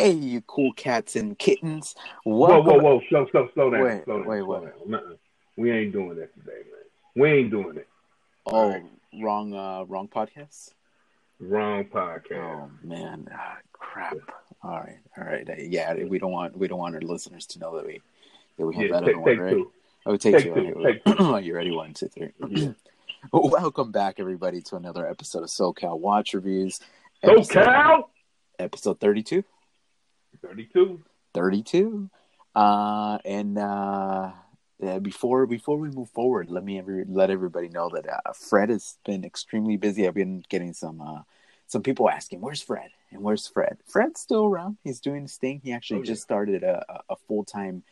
Hey, you cool cats and kittens. Whoa, Welcome. whoa, whoa! Slow, slow, slow down, Wait, slow down, wait, slow down. We ain't doing that today, man. We ain't doing it. Oh, Alright. wrong, uh, wrong podcast. Wrong podcast. Oh man, ah, crap. All right, all right. Uh, Yeah, we don't want we don't want our listeners to know that we that we have yeah, that take, on one, take right? two. Oh, take, Take two. two, take you ready? One, two, three. Yeah. Welcome back, everybody, to another episode of SoCal Watch Reviews. Episode, SoCal episode 32. thirty-two. 32 uh and uh yeah, before before we move forward let me every, let everybody know that uh, fred has been extremely busy. I've been getting some uh some people asking where's fred? And where's fred? Fred's still around. He's doing his thing. He actually Oh, yeah. just started a, a a full-time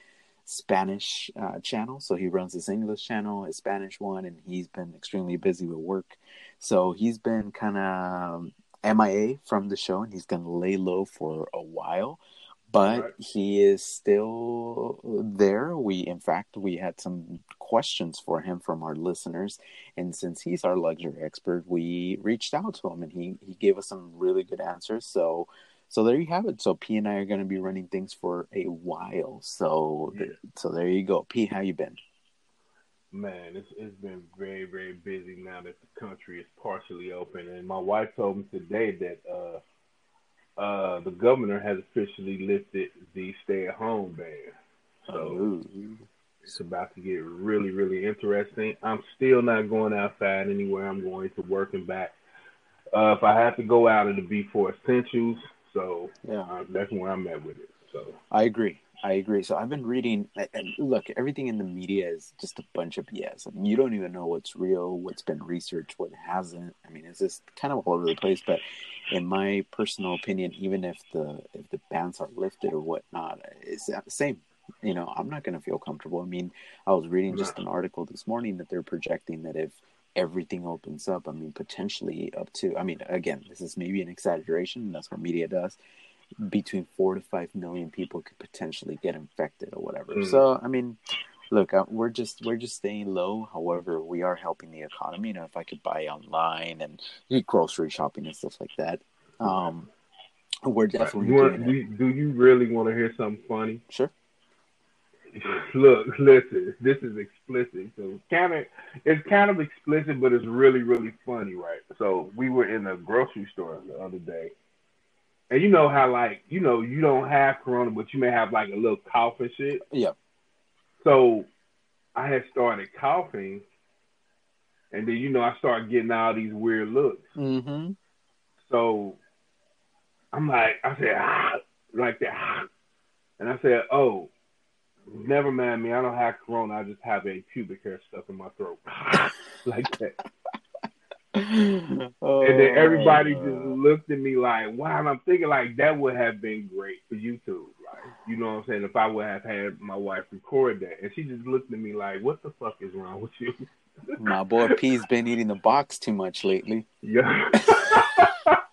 spanish uh, channel. So he runs his english channel his spanish one and he's been extremely busy with work. So he's been kind of mia from the show and he's gonna lay low for a while but Right. he is still there. We, in fact, we had some questions for him from our listeners, and since he's our luxury expert, we reached out to him, and he he gave us some really good answers. So, so there you have it. So P and I are going to be running things for a while. So, Yeah. so there you go. P, how you been? Man, it's it's been very very busy now that the country is partially open, and my wife told me today that uh uh the governor has officially lifted the stay-at-home ban. So it's about to get really really interesting. I'm still not going outside anywhere. I'm going to work and back. Uh, if I have to go out, it'll be for essentials. So yeah. uh, that's where I'm at with it. So I agree. I agree. So I've been reading, and look, everything in the media is just a bunch of BS. I mean, you don't even know what's real, what's been researched, what hasn't. I mean, it's just kind of all over the place. But in my personal opinion, even if the if the bans are lifted or whatnot, it's the same. You know, I'm not going to feel comfortable. I mean, I was reading just an article this morning that they're projecting that if everything opens up, I mean, potentially up to, I mean, again, this is maybe an exaggeration. That's what media does between four to five million people could potentially get infected or whatever. Mm. So I mean, look, uh, we're just we're just staying low. However, we are helping the economy. You know, if I could buy online and grocery shopping and stuff like that, um, we're definitely you want, doing do, you, do you really want to hear something funny? Sure. Look, listen, this is explicit. So kind of it's kind of explicit, but it's really really funny, right? So we were in a grocery store the other day, and you know how like you know you don't have corona, but you may have like a little cough and shit. Yeah. So I had started coughing, and then you know I started getting all these weird looks. Mm-hmm. So I'm like, I said, ah, like that. ah. And I said, oh, never mind me. I don't have corona. I just have a pubic hair stuck in my throat. like that. Oh, And then everybody just oh, looked at me like, wow. And I'm thinking, like, that would have been great for YouTube. Like, you know what I'm saying? If I would have had my wife record that. And she just looked at me like, what the fuck is wrong with you? my boy P's been eating the box too much lately. Yeah.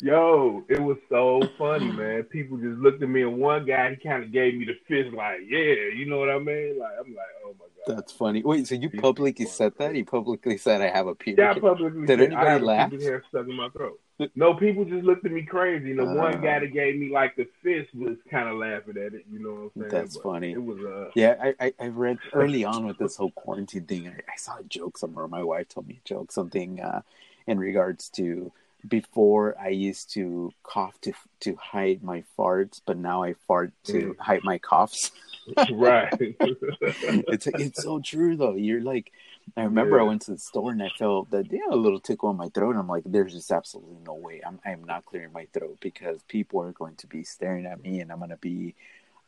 Yo, it was so funny, man. People just looked at me, and one guy he kind of gave me the fist, like, "Yeah," you know what I mean? Like, I'm like, "Oh my god." That's funny. Wait, so you He's publicly said that? You publicly said I have a pubic. Yeah, I publicly Did said, anybody laugh? pubic hair stuck in my throat. No, people just looked at me crazy. The Uh, one guy that gave me like the fist was kind of laughing at it. You know what I'm saying? That's But funny. It was uh, Yeah, I, I, I read early on with this whole quarantine thing. I, I saw a joke somewhere. My wife told me a joke, something uh, in regards to before I used to cough to to hide my farts, but now I fart to Mm. hide my coughs. right. it's it's so true though. You're like, I remember I went to the store and I felt that yeah a little tickle in my throat. And I'm like, there's just absolutely no way I'm I'm not clearing my throat because people are going to be staring at me and I'm gonna be.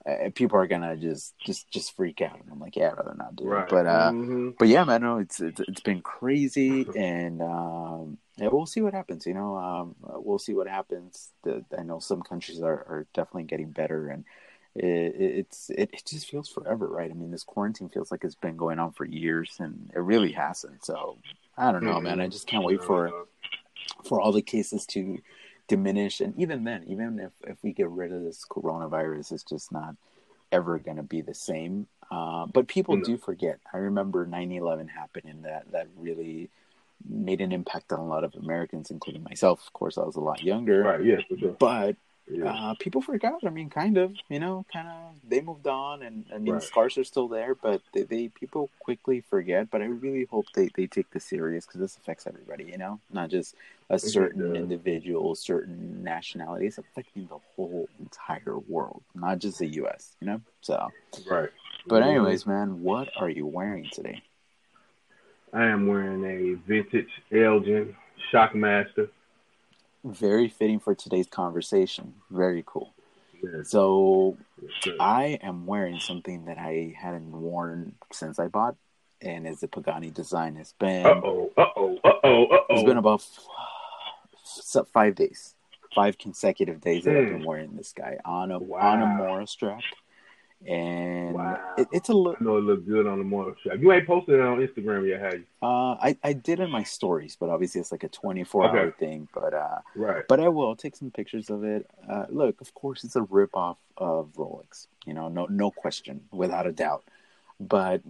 Uh, people are gonna just just just freak out, and I'm like, yeah, I'd rather not do it. But uh, Mhm. but yeah, man, no, it's it's, it's been crazy, and um, yeah, we'll see what happens. You know, um, we'll see what happens. The, I know some countries are, are definitely getting better, and it, it's it, it just feels forever, right? I mean, this quarantine feels like it's been going on for years, and it really hasn't. So I don't know, mm-hmm. man. I just can't wait for for all the cases to diminish, and even then, even if if we get rid of this coronavirus, it's just not ever going to be the same. Uh, but people mm-hmm. do forget. I remember 9/11 happening that that really made an impact on a lot of Americans, including myself. Of course, I was a lot younger. Right. Yes. Sure. But yeah. Uh, people forgot. I mean, kind of, you know, kind of. They moved on, and I mean, right. scars are still there, but they, they, people quickly forget. But I really hope they, they take this serious because this affects everybody. You know, not just a certain individual, certain nationality. It's affecting the whole entire world, not just the U.S. You know, so right. But anyways, man, what are you wearing today? I am wearing a vintage Elgin Shockmaster very fitting for today's conversation. Very cool. So I am wearing something that I hadn't worn since I bought, and it's a Pagani design. It's been uh oh, uh oh, uh oh, uh oh. It's been about f- five days, five consecutive days that I've been hmm. wearing this guy on a wow. on a Mora strap and wow. it, it's a look. I know it looked good on the morning shot. You ain't posted it on Instagram yet, have you? Uh, I I did in my stories, but obviously it's like a twenty four okay. hour thing. But uh, right. But I will I'll take some pictures of it. Uh, look, of course, it's a rip off of Rolex. You know, no no question, without a doubt. But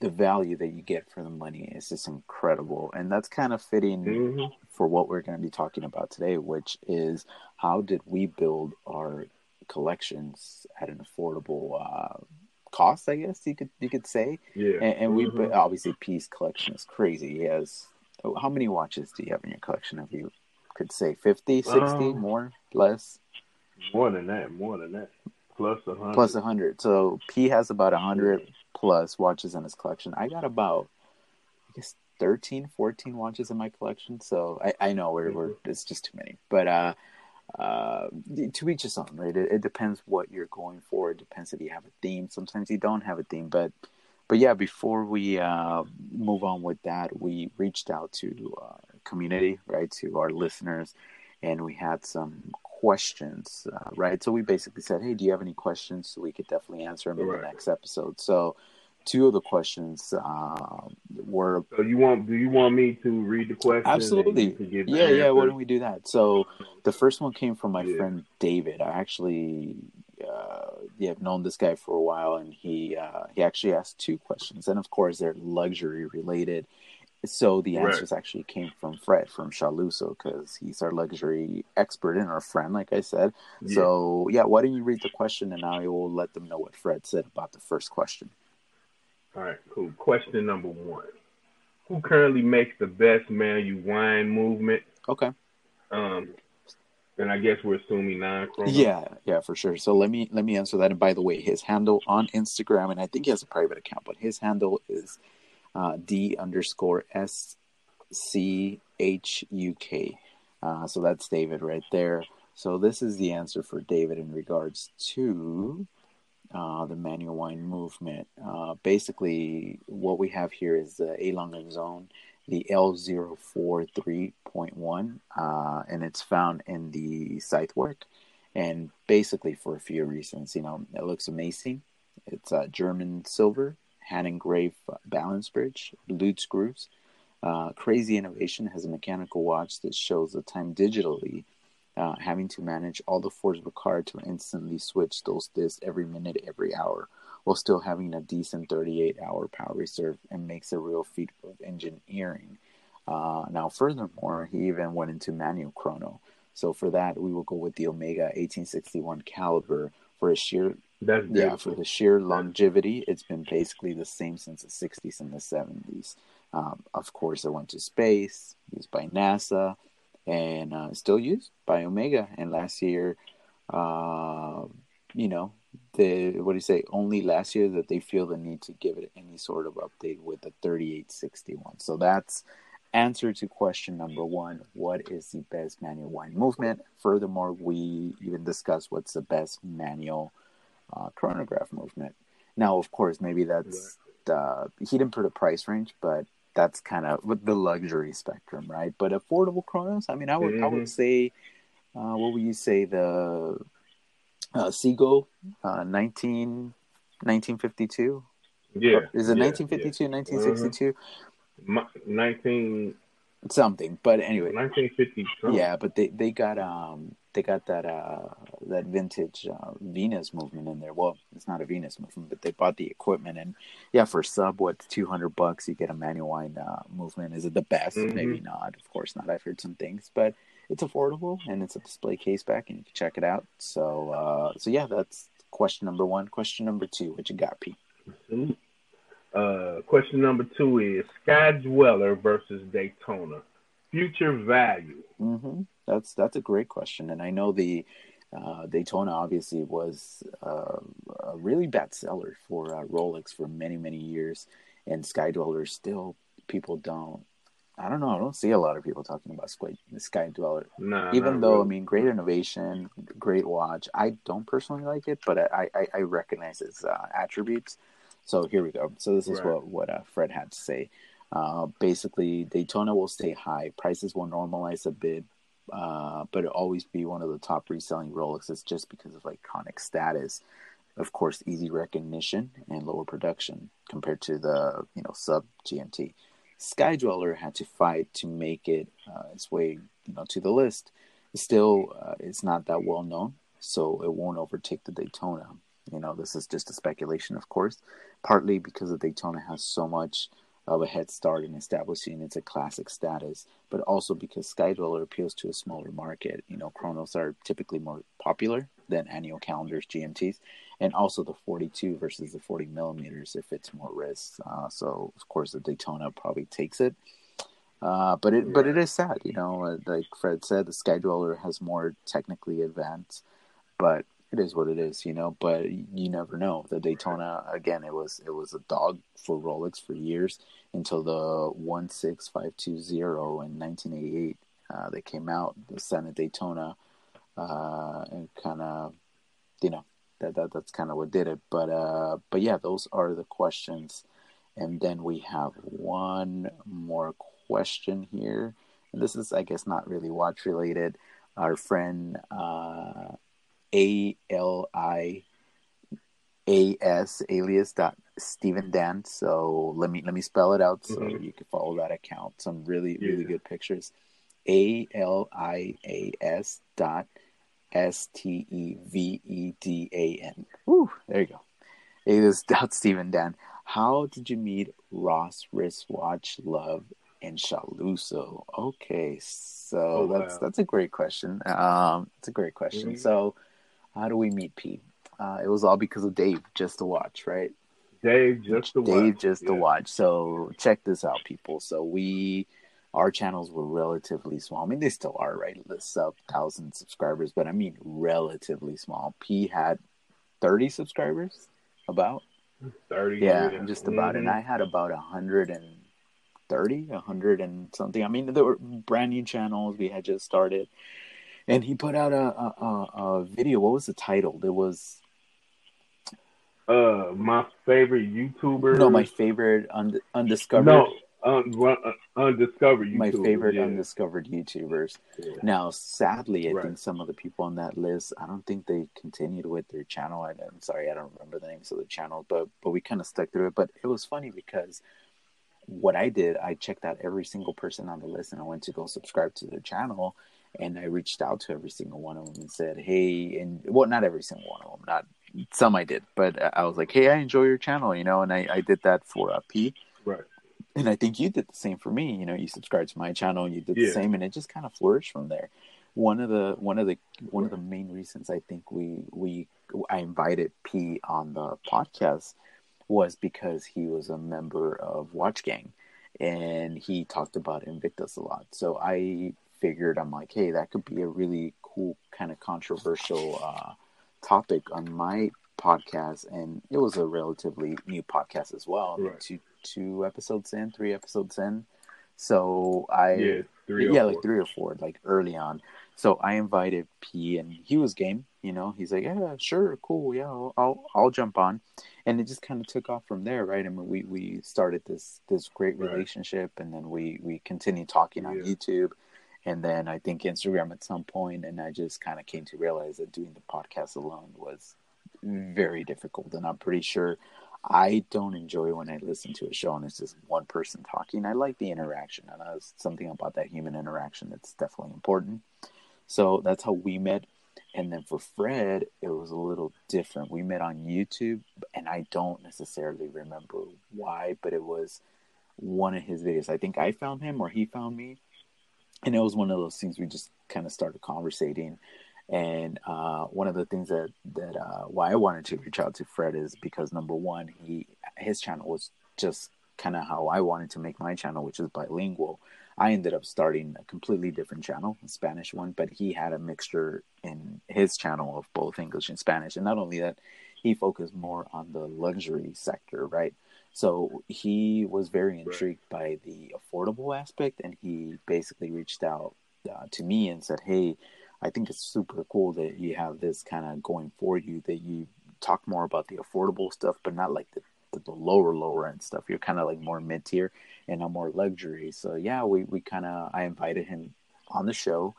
the value that you get for the money is just incredible, and that's kind of fitting mm-hmm. for what we're going to be talking about today, which is how did we build our collections at an affordable uh, cost. I guess you could you could say. Yeah. And, and we mm-hmm. obviously P's collection is crazy. He has oh, how many watches do you have in your collection? If you could say 50, 60, um, more, less. More than that. More than that. Plus a hundred. Plus a hundred. So P has about a hundred yeah. plus watches in his collection. I got about I guess 13, 14 watches in my collection. So I, I know we're, mm-hmm. we're it's just too many. But uh uh, to each his own, right? It, it, depends what you're going for. It depends if you have a theme. Sometimes you don't have a theme, but but yeah. Before we uh, move on with that, we reached out to uh, community, right, to our listeners, and we had some questions, uh, right? So we basically said, hey, do you have any questions? So we could definitely answer them right. in the next episode. So two of the questions uh, were. So you want? Do you want me to read the questions? Absolutely. Yeah, yeah. Why don't we do that? So the first one came from my yeah. friend David. I actually, uh, yeah, have known this guy for a while, and he uh, he actually asked two questions, and of course they're luxury related. So the answers right. actually came from Fred from Shaluso because he's our luxury expert and our friend, like I said. Yeah. So yeah, why don't you read the question and I will let them know what Fred said about the first question. All right, cool. Question number one: Who currently makes the best manual wind movement? Okay. Um, and I guess we're assuming non chrono. Yeah, yeah, for sure. So let me let me answer that. And by the way, his handle on Instagram, and I think he has a private account, but his handle is uh, D underscore S C H U K. Uh, so that's David right there. So this is the answer for David in regards to uh, the manual wind movement. Uh, basically, what we have here is the A. zone, the L043.1, uh, and it's found in the Zeitwerk. And basically, for a few reasons, you know, it looks amazing. It's a German silver, hand engraved balance bridge, lute screws. Uh, crazy innovation has a mechanical watch that shows the time digitally uh, having to manage all the force required to instantly switch those discs every minute, every hour, while still having a decent 38 hour power reserve and makes a real feat of engineering. Uh, now, furthermore, he even went into manual chrono. So for that, we will go with the Omega 1861 caliber for a sheer That's yeah for the sheer longevity. It's been basically the same since the 60s and the 70s. Um, of course, it went to space, used by NASA, and uh, still used by Omega. And last year, uh, you know, the what do you say? Only last year that they feel the need to give it any sort of update with the 3861. So that's answer to question number one what is the best manual wind movement furthermore we even discuss what's the best manual uh, chronograph movement now of course maybe that's uh, he didn't put a price range but that's kind of with the luxury spectrum, right? But affordable chronos, I mean, I would mm-hmm. I would mm-hmm. say, uh, what would you say the uh, Seagull, uh, 19, 1952. Yeah. Is it yeah, 1952, yeah. 1962? My- 19, Something. But anyway, 1950 something. yeah, but they, they got um they got that uh that vintage uh, Venus movement in there. Well, it's not a Venus movement, but they bought the equipment and yeah, for sub what two hundred bucks you get a manual uh, movement. Is it the best? Mhm. Maybe not. Of course not. I've heard some things, but it's affordable and it's a display case back and you can check it out. So uh so yeah, that's question number one. Question number two, what you got, Pete? Uh, question number two is Sky Dweller versus Daytona. Future value. hmm That's that's a great question, and I know the uh, Daytona obviously was uh, a really bad seller for uh, Rolex for many many years, and Sky Dweller still people don't. I don't know. I don't see a lot of people talking about Sky, Sky Dweller, Nah, even though really. I mean, great innovation, great watch. I don't personally like it, but I I, I recognize its uh, attributes. So here we go. So this is Right. what what uh, Fred had to say. Uh, basically, Daytona will stay high. Prices will normalize a bit, uh, but it'll always be one of the top reselling Rolexes just because of iconic status. Of course, easy recognition and lower production compared to the you know sub GMT. Sky Dweller had to fight to make it uh, its way you know to the list. Still, uh, it's not that well known, so it won't overtake the Daytona. You know, this is just a speculation, of course, partly because the Daytona has so much of a head start in establishing its a classic status, but also because Sky Dweller appeals to a smaller market. You know, chronos are typically more popular than annual calendars, GMTs, and also the 42 versus the 40 millimeters, it fits more risks. Uh, so, of course, the Daytona probably takes it. Uh, but it but it is sad, you know. uh, Like Fred said, the Sky Dweller has more technically advanced, but it is what it is, you know. But you never know. The Daytona again, it was it was a dog for Rolex for years until the one six five two zero in nineteen eighty eight. Uh, they came out the Zenith Daytona, uh, and kind of, you know, that, that that's kind of what did it. But uh, but yeah, those are the questions, and then we have one more question here, and this is I guess not really watch related. Our friend uh, A L I A S alias dot Stephen Dan. So let me let me spell it out so Mhm. you can follow that account. Some really really good pictures. A L I A S dot S T E V E D A N. Woo, there you go. It is dot Stephen Dan. How did you meet Ross Wristwatch Love and Shaluso? Okay, so Oh, that's wow. that's a great question. Um, it's a great question. Mhm. So, how do we meet Pete? Uh, it was all because of Dave, just to watch, right? Dave just to Dave watch. just to watch. So check this out, people. So we, our channels were relatively small. I mean, they still are, right? The sub thousand subscribers, but I mean relatively small. P had thirty subscribers, about. 30. Yeah, just about. And Mhm. I had about a hundred and thirty, a hundred and something. I mean, there were brand new channels. We had just started, and he put out a a, a, a video. What was the title? It was Uh, my favorite YouTuber. no, my favorite und- undiscovered. No, un, uh, undiscovered YouTuber. my favorite yeah. undiscovered YouTubers. Yeah. Now, sadly, I Right. think some of the people on that list, I don't think they continued with their channel. I, I'm sorry, I don't remember the names of the channels, but but we kind of stuck through it. But it was funny because what I did, I checked out every single person on the list, and I went to go subscribe to their channel, and I reached out to every single one of them and said, "Hey," and well, not every single one of them, not some I did, but I was like, "Hey, I enjoy your channel," you know, and I I did that for uh, P Right. and I think you did the same for me. You know, you subscribed to my channel, and you did Yeah. the same, and it just kind of flourished from there. One of the one of the one of the main reasons I think we we I invited P on the podcast was because he was a member of Watch Gang, and he talked about Invicta a lot. So I figured I'm like, hey, that could be a really cool kind of controversial uh, topic on my podcast, and it was a relatively new podcast as well. Right. two two episodes in, three episodes in. So I Yeah, three yeah, four. like three or four, like early on. So I invited P, and he was game. You know, he's like, yeah, sure, cool, yeah, I'll I'll, I'll jump on, and it just kind of took off from there, right? I mean, we we started this this great Right. relationship, and then we we continued talking on YouTube, and then I think Instagram at some point, and I just kind of came to realize that doing the podcast alone was very difficult, and I'm pretty sure I don't enjoy when I listen to a show and it's just one person talking. I like the interaction, and there's something about that human interaction that's definitely important. So that's how we met. And then for Fred, it was a little different. We met on YouTube, and I don't necessarily remember why, but it was one of his videos. I think I found him or he found me. And it was one of those things we just kind of started conversating. And uh, one of the things that that uh, why I wanted to reach out to Fred is because number one, he his channel was just kind of how I wanted to make my channel, which is bilingual. I ended up starting a completely different channel, a Spanish one, but he had a mixture in his channel of both English and Spanish. And not only that, he focused more on the luxury sector, right? So he was very intrigued right. by the affordable aspect, and he basically reached out uh, to me and said, "Hey, I think it's super cool that you have this kind of going for you. That you talk more about the affordable stuff, but not like the the, the lower lower end stuff. You're kind of like more mid tier and I'm more luxury. So yeah, we we kind of I invited him on the show.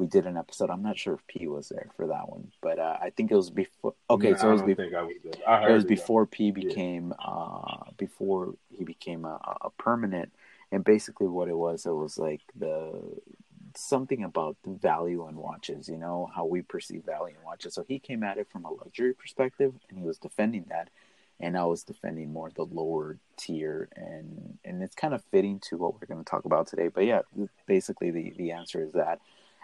We did an episode. I'm not sure if P was there for that one, but uh, I think it was before. Okay, no, so it was, before. it was before P became yeah. uh, before he became a, a permanent. And basically, what it was, it was like the something about the value in watches, you know, how we perceive value in watches. So he came at it from a luxury perspective and he was defending that and I was defending more the lower tier, and and it's kind of fitting to what we're going to talk about today. But yeah, basically the the answer is that,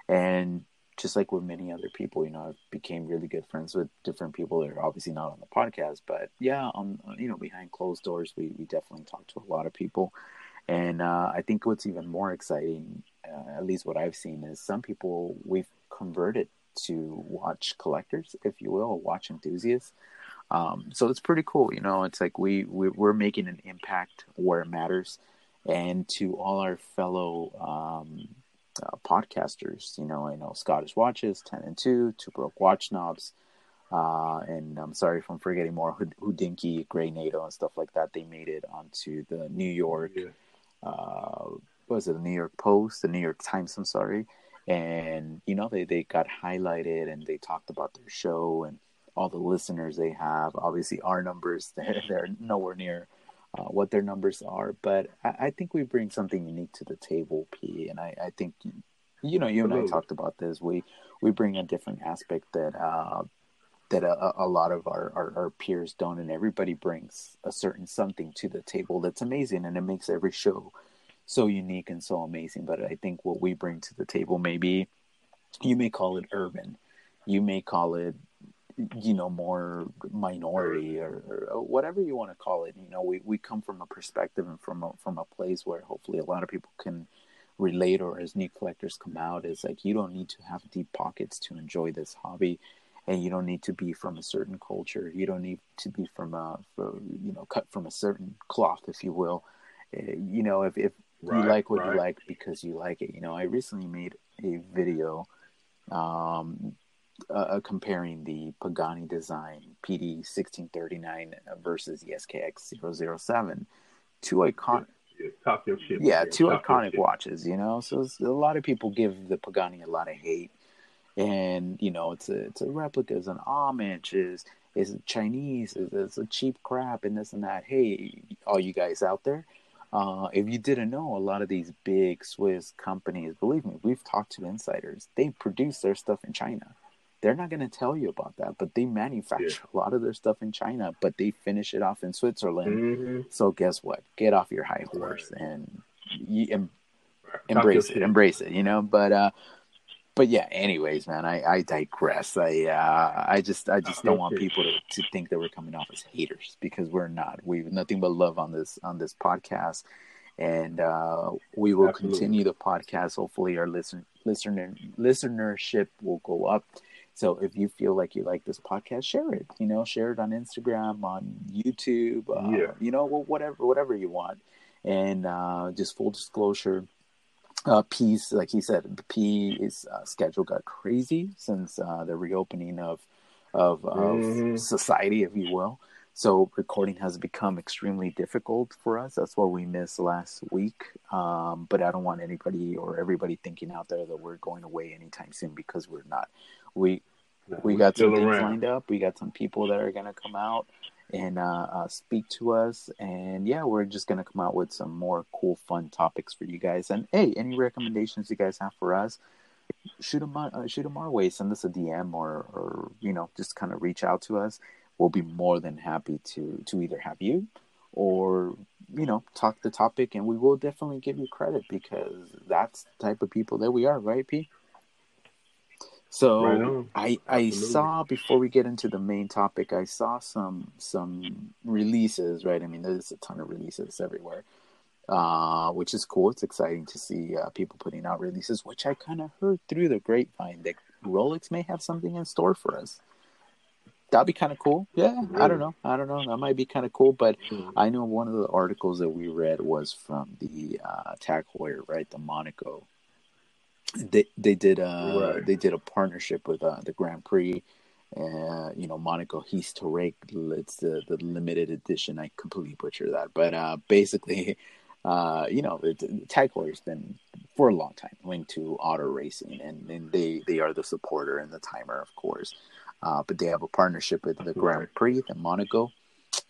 and just like with many other people, you know, I became really good friends with different people that are obviously not on the podcast, but yeah, on you know behind closed doors, we we definitely talk to a lot of people, and uh, I think what's even more exciting, uh, at least what I've seen, is some people we've converted to watch collectors, if you will, watch enthusiasts. Um, so it's pretty cool, you know. It's like we, we we're making an impact where it matters, and to all our fellow um, uh, podcasters, you know, I know Scottish Watches, Ten and Two, Two Broke Watch Snobs, uh, and I'm sorry if I'm forgetting more, Hodinkee, Grey NATO, and stuff like that. They made it onto the New York, yeah. uh, was it the New York Post, the New York Times? I'm sorry, and you know they they got highlighted and they talked about their show and all the listeners they have. Obviously, our numbers they're, they're nowhere near uh, what their numbers are, but I, I, think we bring something unique to the table, P. And I, I think you know you and I talked about this. We we bring a different aspect that uh, that a, a lot of our, our, our peers don't, and everybody brings a certain something to the table that's amazing, and it makes every show so unique and so amazing. But I think what we bring to the table, maybe you may call it urban, you may call it you know more minority or, or, whatever you want to call it you know we, we come from a perspective and from a, from a place where hopefully a lot of people can relate or as new collectors come out is like you don't need to have deep pockets to enjoy this hobby and you don't need to be from a certain culture you don't need to be from a for, you know cut from a certain cloth if you will uh, you know if, if right, you like what right. you like because you like it you know i recently made a video um, uh, uh, comparing the Pagani design PD 1639 versus the SKX 007. Two iconic. Yeah, talk your shit. Yeah, two iconic watches, you know. So a lot of people give the Pagani a lot of hate, and you know it's a it's a replica, it's an homage, is is Chinese, is it's a cheap crap, and this and that. Hey, all you guys out there, uh, if you didn't know, a lot of these big Swiss companies, believe me, we've talked to insiders. They produce their stuff in China they're not going to tell you about that but they manufacture yeah. a lot of their stuff in china but they finish it off in switzerland. Mm-hmm. so guess what? Get off your high horse right. and you em- embrace it embrace it you know? But uh but yeah anyways man i i digress. I uh i just i just don't want people to, to think that we're coming off as haters because we're not. We've nothing but love on this on this podcast. And uh we will Absolutely. continue the podcast. Hopefully our listen listener listenership will go up so if you feel like you like this podcast, share it. You know, share it on Instagram, on YouTube. Uh, yeah. You know, whatever, whatever you want. And uh, just full disclosure, uh, P's like he said, the P is uh, schedule got crazy since uh, the reopening of of, of mm-hmm. society, if you will. so recording has become extremely difficult for us. That's what we missed last week. Um, but I don't want anybody or everybody thinking out there that we're going away anytime soon because we're not. We we got some things lined up. We got some people that are gonna come out and uh, uh, speak to us. And yeah, we're just gonna come out with some more cool, fun topics for you guys. And hey, any recommendations you guys have for us? Shoot them, uh, shoot them our way. Send us a DM or, or you know, just kind of reach out to us we'll be more than happy to to either have you or you know talk the topic and we will definitely give you credit because that's the type of people that we are right p so right i i saw before we get into the main topic i saw some some releases right i mean there's a ton of releases everywhere uh, which is cool it's exciting to see uh, people putting out releases which i kind of heard through the grapevine that rolex may have something in store for us that'd be kind of cool. Yeah, really? I don't know. I don't know. That might be kind of cool. But mm-hmm. I know one of the articles that we read was from the uh, Tag Heuer, right? The Monaco. They they did uh right. they did a partnership with uh, the Grand Prix. Uh, you know, Monaco Historique. It's the the limited edition. I completely butcher that, but uh, basically, uh, you know, it, Tag Heuer's been for a long time linked to auto racing, and, and they they are the supporter and the timer, of course. Uh, but they have a partnership with the Grand Prix in Monaco.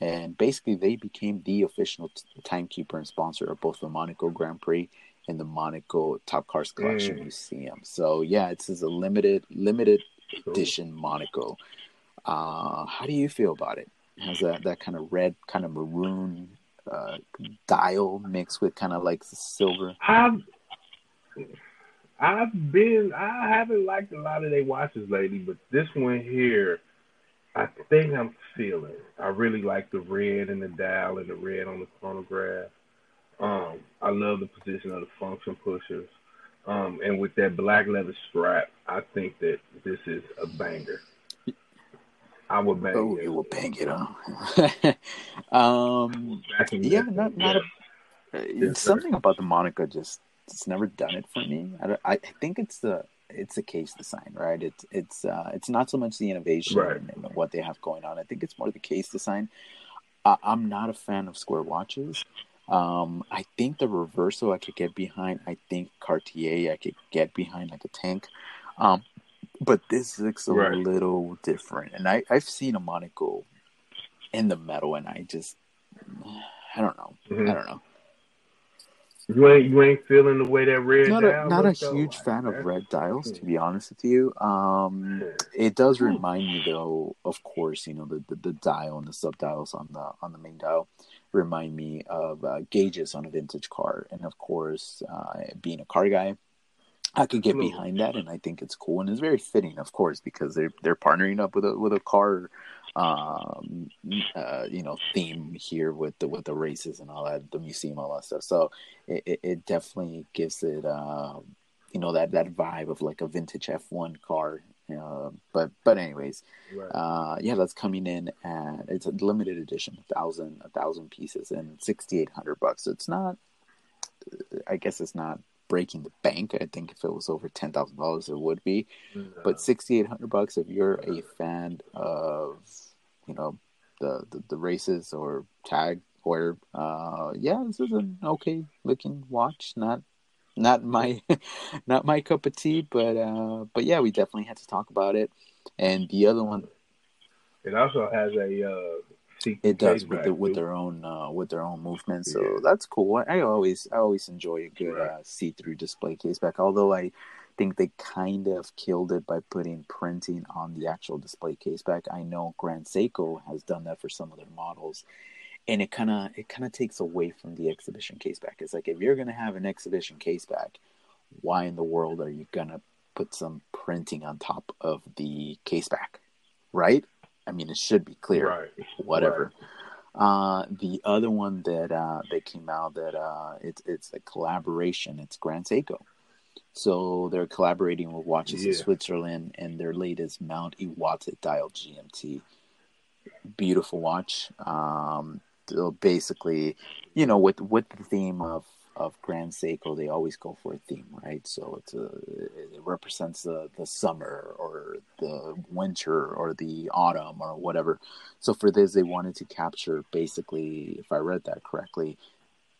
And basically, they became the official timekeeper and sponsor of both the Monaco Grand Prix and the Monaco Top Cars Collection mm. Museum. So yeah, it's a limited limited cool. edition Monaco. Uh, how do you feel about it? it? Has that that kind of red, kind of maroon uh, dial mixed with kind of like silver? I've I've been I haven't liked a lot of their watches lately, but this one here, I think I'm feeling. I really like the red and the dial and the red on the chronograph. Um, I love the position of the function pushers. Um, and with that black leather strap, I think that this is a banger. I would bang oh, it. you would bang it, huh? um, yeah, not, not a, uh, something about the Monaco just it's never done it for me. I, I think it's the it's the case design, right? It's it's uh, it's not so much the innovation right. and, and, what they have going on. I think it's more the case design. I, I'm not a fan of square watches. Um, I think the Reverso I could get behind. I think Cartier I could get behind like a tank. Um, but this looks a right. little different, and I I've seen a Monaco in the metal, and I just I don't know. Mm-hmm. I don't know. You ain't you ain't feeling the way that red. Not a not a huge fan of red dials, to be honest with you. Um, it does remind me though, of course, you know the, the, the dial and the sub dials on the on the main dial remind me of uh, gauges on a vintage car, and of course, uh, being a car guy, I could get behind that, and I think it's cool and it's very fitting, of course, because they're they're partnering up with a with a car um, uh, you know theme here with the with the races and all that, the museum, all that stuff. So it, it definitely gives it uh, you know that that vibe of like a vintage F one car. Uh, but but anyways, right. uh, yeah, that's coming in at it's a limited edition, a thousand a thousand pieces and sixty eight hundred bucks. So it's not, I guess it's not breaking the bank. I think if it was over ten thousand dollars, it would be. No. But sixty eight hundred bucks if you're a fan of you know the the, the races or tag or uh, yeah, this is an okay looking watch. Not not my not my cup of tea, but uh, but yeah, we definitely had to talk about it. And the other one, it also has a. Uh, it does with the, with their own uh, with their own movement, so yeah. that's cool. I always I always enjoy a good right. uh, see through display case back. Although I think they kind of killed it by putting printing on the actual display case back. I know Grand Seiko has done that for some of their models. And it kind of it kind of takes away from the exhibition case back. It's like if you're gonna have an exhibition case back, why in the world are you gonna put some printing on top of the case back, right? I mean, it should be clear. Right. Whatever. Right. Uh, the other one that uh, that came out that uh, it's it's a collaboration. It's Grand Seiko. So they're collaborating with Watches yeah. of Switzerland and their latest Mount Iwate dial GMT. Beautiful watch. Um, Uh, basically, you know, with with the theme of of Grand Seiko, they always go for a theme, right? So it's a it represents the the summer or the winter or the autumn or whatever. So for this, they wanted to capture basically, if I read that correctly,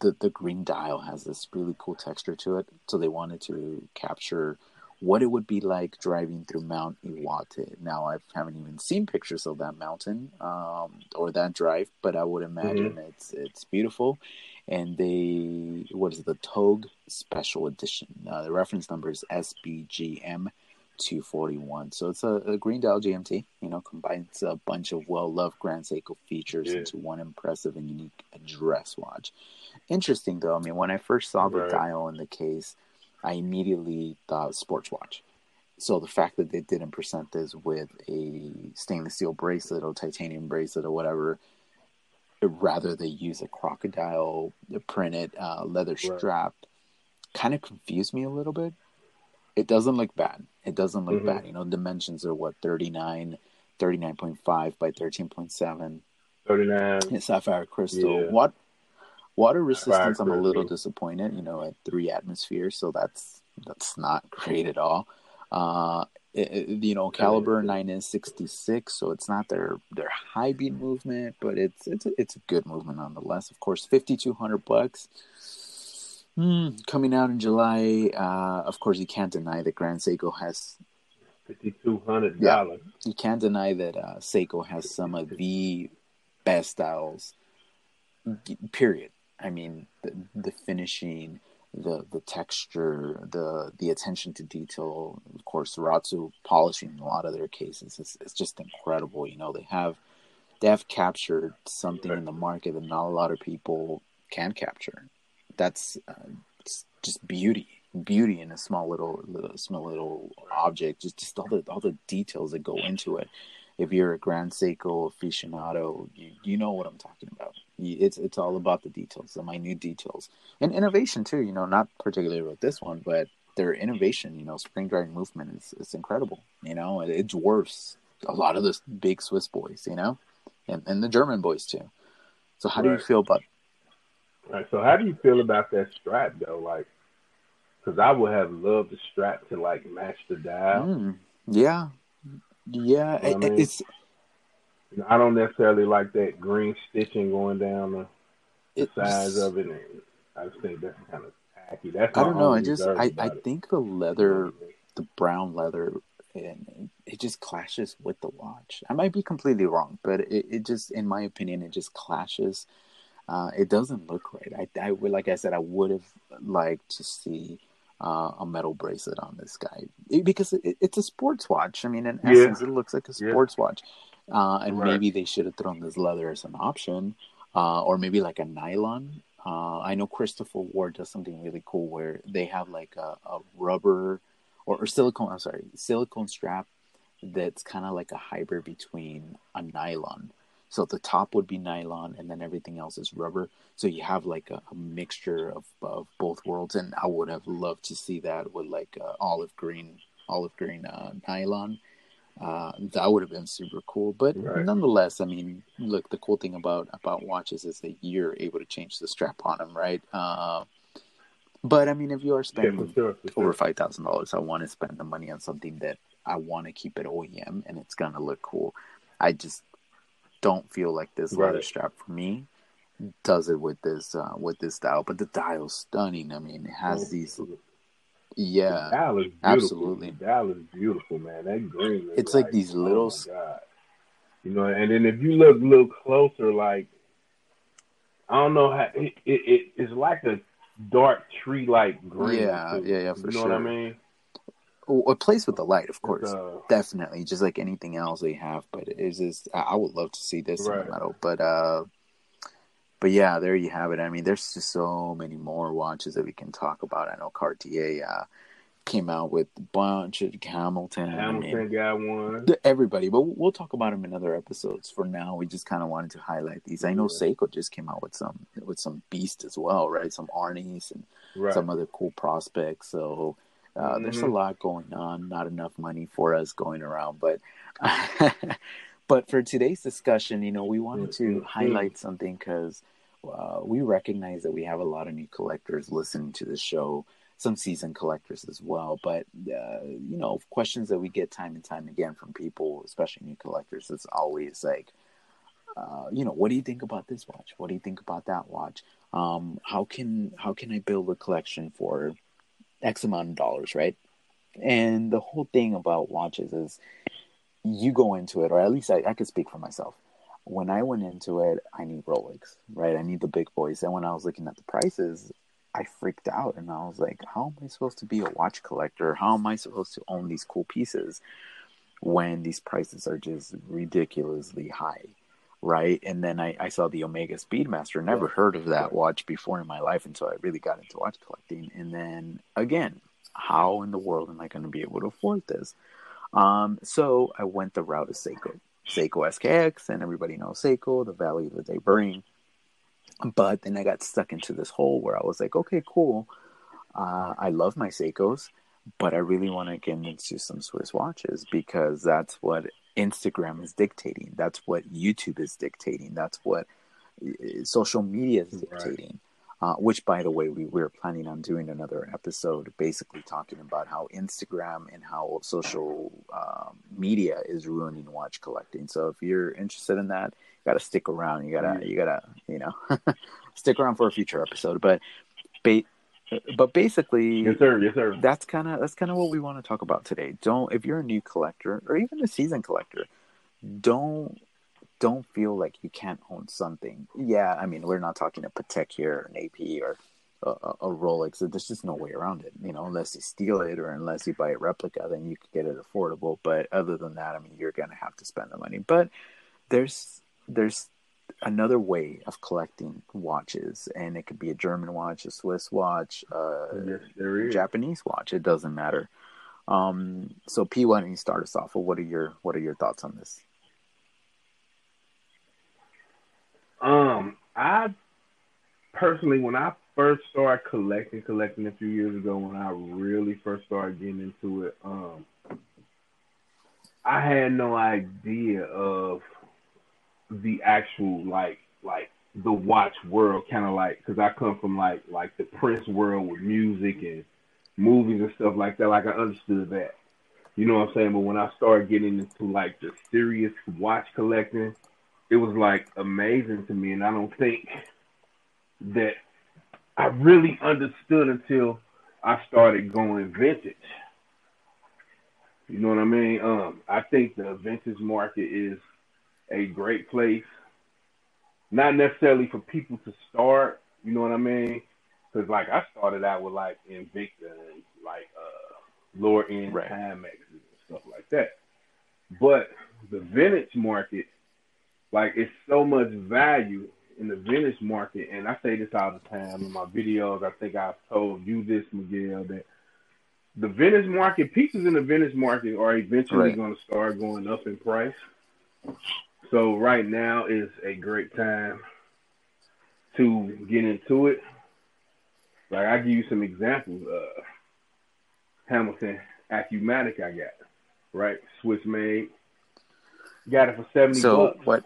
the the green dial has this really cool texture to it. So they wanted to capture what it would be like driving through Mount Iwate. Now I haven't even seen pictures of that mountain um, or that drive, but I would imagine mm-hmm. it's it's beautiful. And they what is it, the Togue Special Edition? Uh, the reference number is SBGM. 241 so it's a, a green dial gmt you know combines a bunch of well-loved grand seiko features yeah. into one impressive and unique address watch interesting though i mean when i first saw the right. dial in the case I immediately thought sports watch. So the fact that they didn't present this with a stainless steel bracelet or titanium bracelet or whatever, rather they use a crocodile printed uh, leather strap, right. kind of confused me a little bit. It doesn't look bad. It doesn't look mm-hmm. bad. You know, dimensions are what 39, 39.5 by 13.7. 39. sapphire crystal. Yeah. What Water resistance, I'm a little disappointed. You know, at three atmospheres, so that's that's not great at all. Uh, it, it, you know, caliber nine is sixty six, so it's not their their high beat movement, but it's it's a, it's a good movement nonetheless. Of course, fifty two hundred bucks. Mm, coming out in July. Uh, of course, you can't deny that Grand Seiko has fifty two hundred dollars. Yeah, you can't deny that uh, Seiko has some of the best styles. Period. I mean, the, the finishing, the the texture, the the attention to detail. Of course, Zaratsu polishing in a lot of their cases is it's just incredible. You know, they have they have captured something in the market that not a lot of people can capture. That's uh, just beauty, beauty in a small little, little small little object. Just just all the all the details that go into it. If you're a Grand Seiko aficionado, you, you know what I'm talking about it's it's all about the details, the minute details, and innovation too. You know, not particularly with this one, but their innovation. You know, spring driving movement is is incredible. You know, it, it dwarfs a lot of the big Swiss boys. You know, and and the German boys too. So how right. do you feel about? Right. So how do you feel about that strap though? Like, because I would have loved the strap to like match the dial. Mm, yeah, yeah. You know it, I mean? It's I don't necessarily like that green stitching going down the, the sides of it. And I just think that's kind of tacky. That's I don't know. I just I, I think the leather, the brown leather, and it just clashes with the watch. I might be completely wrong, but it, it just, in my opinion, it just clashes. Uh, it doesn't look right. I, I would, like I said, I would have liked to see uh, a metal bracelet on this guy it, because it, it's a sports watch. I mean, in yeah. essence, it looks like a sports yeah. watch. Uh, and right. maybe they should have thrown this leather as an option, uh, or maybe like a nylon. Uh, I know Christopher Ward does something really cool where they have like a, a rubber or, or, silicone. I'm sorry, silicone strap that's kind of like a hybrid between a nylon. So the top would be nylon, and then everything else is rubber. So you have like a, a mixture of, of both worlds, and I would have loved to see that with like olive green, olive green uh, nylon uh, that would have been super cool. But right. nonetheless, I mean, look, the cool thing about about watches is that you're able to change the strap on them, right? Uh, but I mean, if you are spending yeah, for sure, for sure. over five thousand dollars, I want to spend the money on something that I want to keep it OEM and it's gonna look cool. I just don't feel like this right. leather strap for me does it with this uh, with this dial. But the dial's stunning. I mean, it has these yeah, Dallas, absolutely. Dallas, is beautiful, man. That green. It's like, like, these oh little. You know, and then if you look a little closer, like I don't know how it, it, it it's like a dark tree like green. Yeah, yeah, yeah, for you know sure. what I mean? It plays with the light, of course, uh, definitely, just like anything else they have. But it is just, I would love to see this right. in the metal. But uh, but yeah, there you have it. I mean, there's just so many more watches that we can talk about. I know Cartier uh, came out with a bunch of Hamilton. Hamilton got one. Everybody, but we'll talk about them in other episodes. For now, we just kind of wanted to highlight these. I know Seiko just came out with some with some beast as well, right? Some Arnies and right. some other cool prospects. So uh, mm-hmm. there's a mm-hmm. lot going on. Not enough money for us going around, but. But for today's discussion, you know, we wanted to mm-hmm. highlight something because uh, we recognize that we have a lot of new collectors listening to the show, some seasoned collectors as well. But uh, you know, questions that we get time and time again from people, especially new collectors, is always like, uh, you know, what do you think about this watch? What do you think about that watch? Um, how can how can I build a collection for X amount of dollars, right? And the whole thing about watches is you go into it, or at least I, I could speak for myself. When I went into it, I need Rolex, right? I need the big boys. And when I was looking at the prices, I freaked out and I was like, how am I supposed to be a watch collector? How am I supposed to own these cool pieces when these prices are just ridiculously high? Right. And then I, I saw the Omega Speedmaster, never heard of that watch before in my life until I really got into watch collecting. And then again, how in the world am I going to be able to afford this? Um, so I went the route of Seiko, Seiko SKX, and everybody knows Seiko, the value that they bring. But then I got stuck into this hole where I was like, okay, cool. Uh, I love my Seikos, but I really want to get into some Swiss watches because that's what Instagram is dictating. That's what YouTube is dictating. That's what uh, social media is dictating. Right. Uh, which, by the way, we, we're planning on doing another episode basically talking about how Instagram and how social uh, media is ruining watch collecting. So if you're interested in that, you got to stick around. You gotta, you gotta, you know, stick around for a future episode. But, ba- but basically, yes, sir, yes, sir. That's kind of that's kind of what we want to talk about today. Don't if you're a new collector or even a seasoned collector, don't don't feel like you can't own something. Yeah, I mean, we're not talking a Patek here, an AP, or a, a, Rolex. There's just no way around it, you know, unless you steal it or unless you buy a replica, then you could get it affordable. But other than that, I mean, you're gonna have to spend the money. But there's there's another way of collecting watches, and it could be a German watch, a Swiss watch, uh, yes, Japanese watch. It doesn't matter. Um, so P, why don't you start us off? Well, what are your what are your thoughts on this? Um, I personally, when I first started collecting, collecting a few years ago, when I really first started getting into it, um, I had no idea of the actual like like the watch world, kind of like because I come from like like the Prince world with music and movies and stuff like that. Like I understood that, you know what I'm saying. But when I started getting into like the serious watch collecting, it was like amazing to me, and I don't think that I really understood until I started going vintage. You know what I mean? Um, I think the vintage market is a great place, not necessarily for people to start. You know what I mean? Because like I started out with like Invicta and like uh, lower end right. And stuff like that. But the vintage market like it's so much value in the vintage market, and I say this all the time in my videos. I think I've told you this, Miguel, that the vintage market, pieces in the vintage market are eventually right. going to start going up in price. So right now is a great time to get into it. Like I give you some examples. Uh, Hamilton Accumatic I got, right? Swiss made. Got it for seventy so bucks. what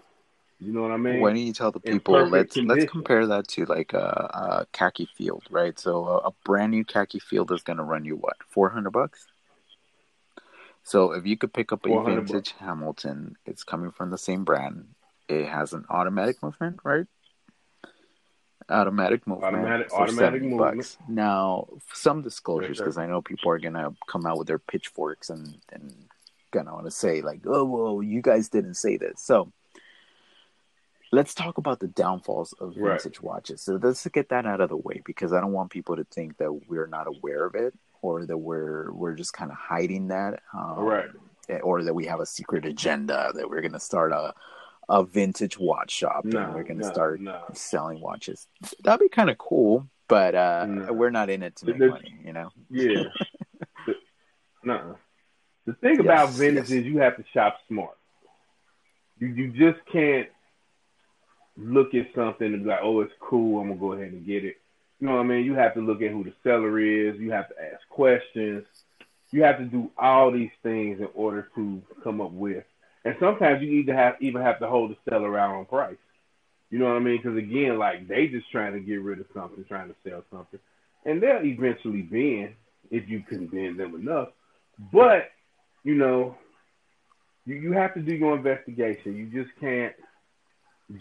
you know what I mean? Why don't you tell the people? Let's condition. let's compare that to like a, a khaki field, right? So a, a brand new khaki field is going to run you what, four hundred bucks? So if you could pick up a vintage bucks. Hamilton, it's coming from the same brand. It has an automatic movement, right? Automatic movement automatic, for automatic movement. bucks. Now, some disclosures because I know people are gonna come out with their pitchforks and and gonna want to say like, oh, well, you guys didn't say this. So let's talk about the downfalls of vintage right. watches. So let's get that out of the way because I don't want people to think that we're not aware of it or that we're we're just kind of hiding that, um, right? Or that we have a secret agenda that we're going to start a a vintage watch shop no, and we're going to no, start no. selling watches. That'd be kind of cool, but uh, we're not in it to make money, you know. Yeah. no. The thing yes, about vintage yes. is you have to shop smart. You you just can't look at something and be like, oh, it's cool. I'm gonna go ahead and get it. You know what I mean? You have to look at who the seller is. You have to ask questions. You have to do all these things in order to come up with. And sometimes you to have even have to hold the seller out on price. You know what I mean? Because again, like they just trying to get rid of something, trying to sell something, and they'll eventually bend if you bend them enough. But you know, you you have to do your investigation. You just can't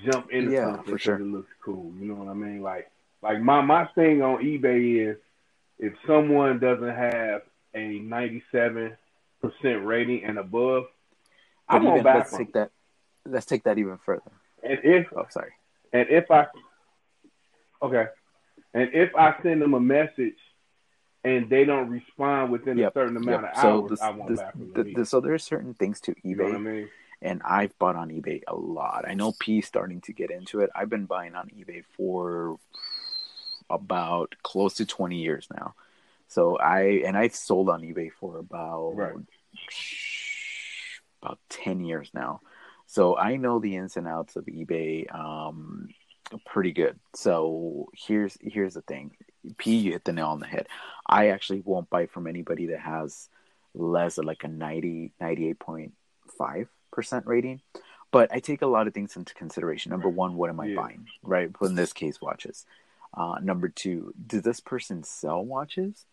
jump into Yeah, something for because sure. it looks cool. You know what I mean? Like like my my thing on eBay is if someone doesn't have a ninety seven percent rating and above, I But won't even, buy let's take that. Let's take that even further. And if Oh, sorry. and if I okay, and if I send them a message and they don't respond within Yep, a certain amount Yep. of So hours, this, I won't this, buy from the, them. either. the, so there's certain things to you know eBay what I mean? And I've bought on eBay a lot. I know P starting to get into it. I've been buying on eBay for about close to 20 years now. So I and I've sold on eBay for about Right. about 10 years now. So I know the ins and outs of eBay um pretty good. So here's here's the thing. P you hit the nail on the head. I actually won't buy from anybody that has less than like a 90 98.5% rating. But I take a lot of things into consideration. Number one, what am I Yeah. buying? Right? In this case, watches. Uh, number two, does this person sell watches,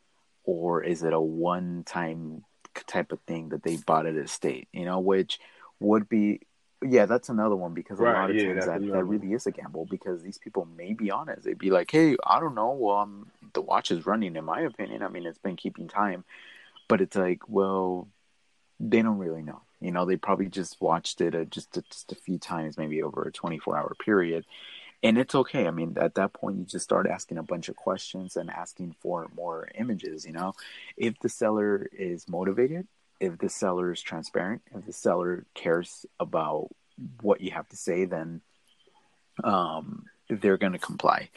or is it a one-time type of thing that they bought at a state? You know, which would be, yeah, that's another one because a Right, lot of yeah, times that, that really is a gamble because these people may be honest. They'd be like, hey, I don't know. Well, um, the watch is running, in my opinion. I mean, it's been keeping time, but it's like, well, they don't really know. You know, they probably just watched it uh, just a, just a few times, maybe over a 24 hour period. And it's okay. I mean, at that point, you just start asking a bunch of questions and asking for more images. You know, if the seller is motivated, if the seller is transparent, if the seller cares about what you have to say, then um, they're going to comply.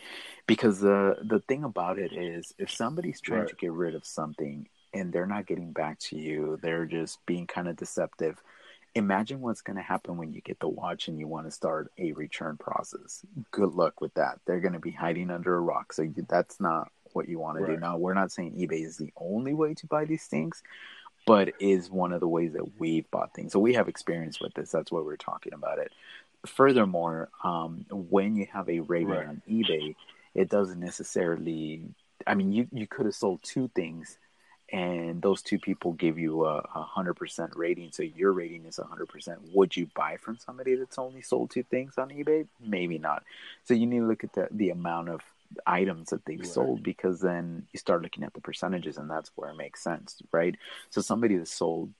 Because the the thing about it is, if somebody's trying Right. to get rid of something and they're not getting back to you, they're just being kind of deceptive. Imagine what's going to happen when you get the watch and you want to start a return process. Good luck with that. They're going to be hiding under a rock. So you, that's not what you want to do. Now, we're not saying eBay is the only way to buy these things, but is one of the ways that we've bought things. So we have experience with this. That's why we're talking about it. Furthermore, um, when you have a rating Right. on eBay, it doesn't necessarily. I mean, you you could have sold two things, and those two people give you a hundred percent rating. So your rating is a hundred percent. Would you buy from somebody that's only sold two things on eBay? Maybe not. So you need to look at the the amount of items that they've Right. sold because then you start looking at the percentages and that's where it makes sense, right? So somebody that sold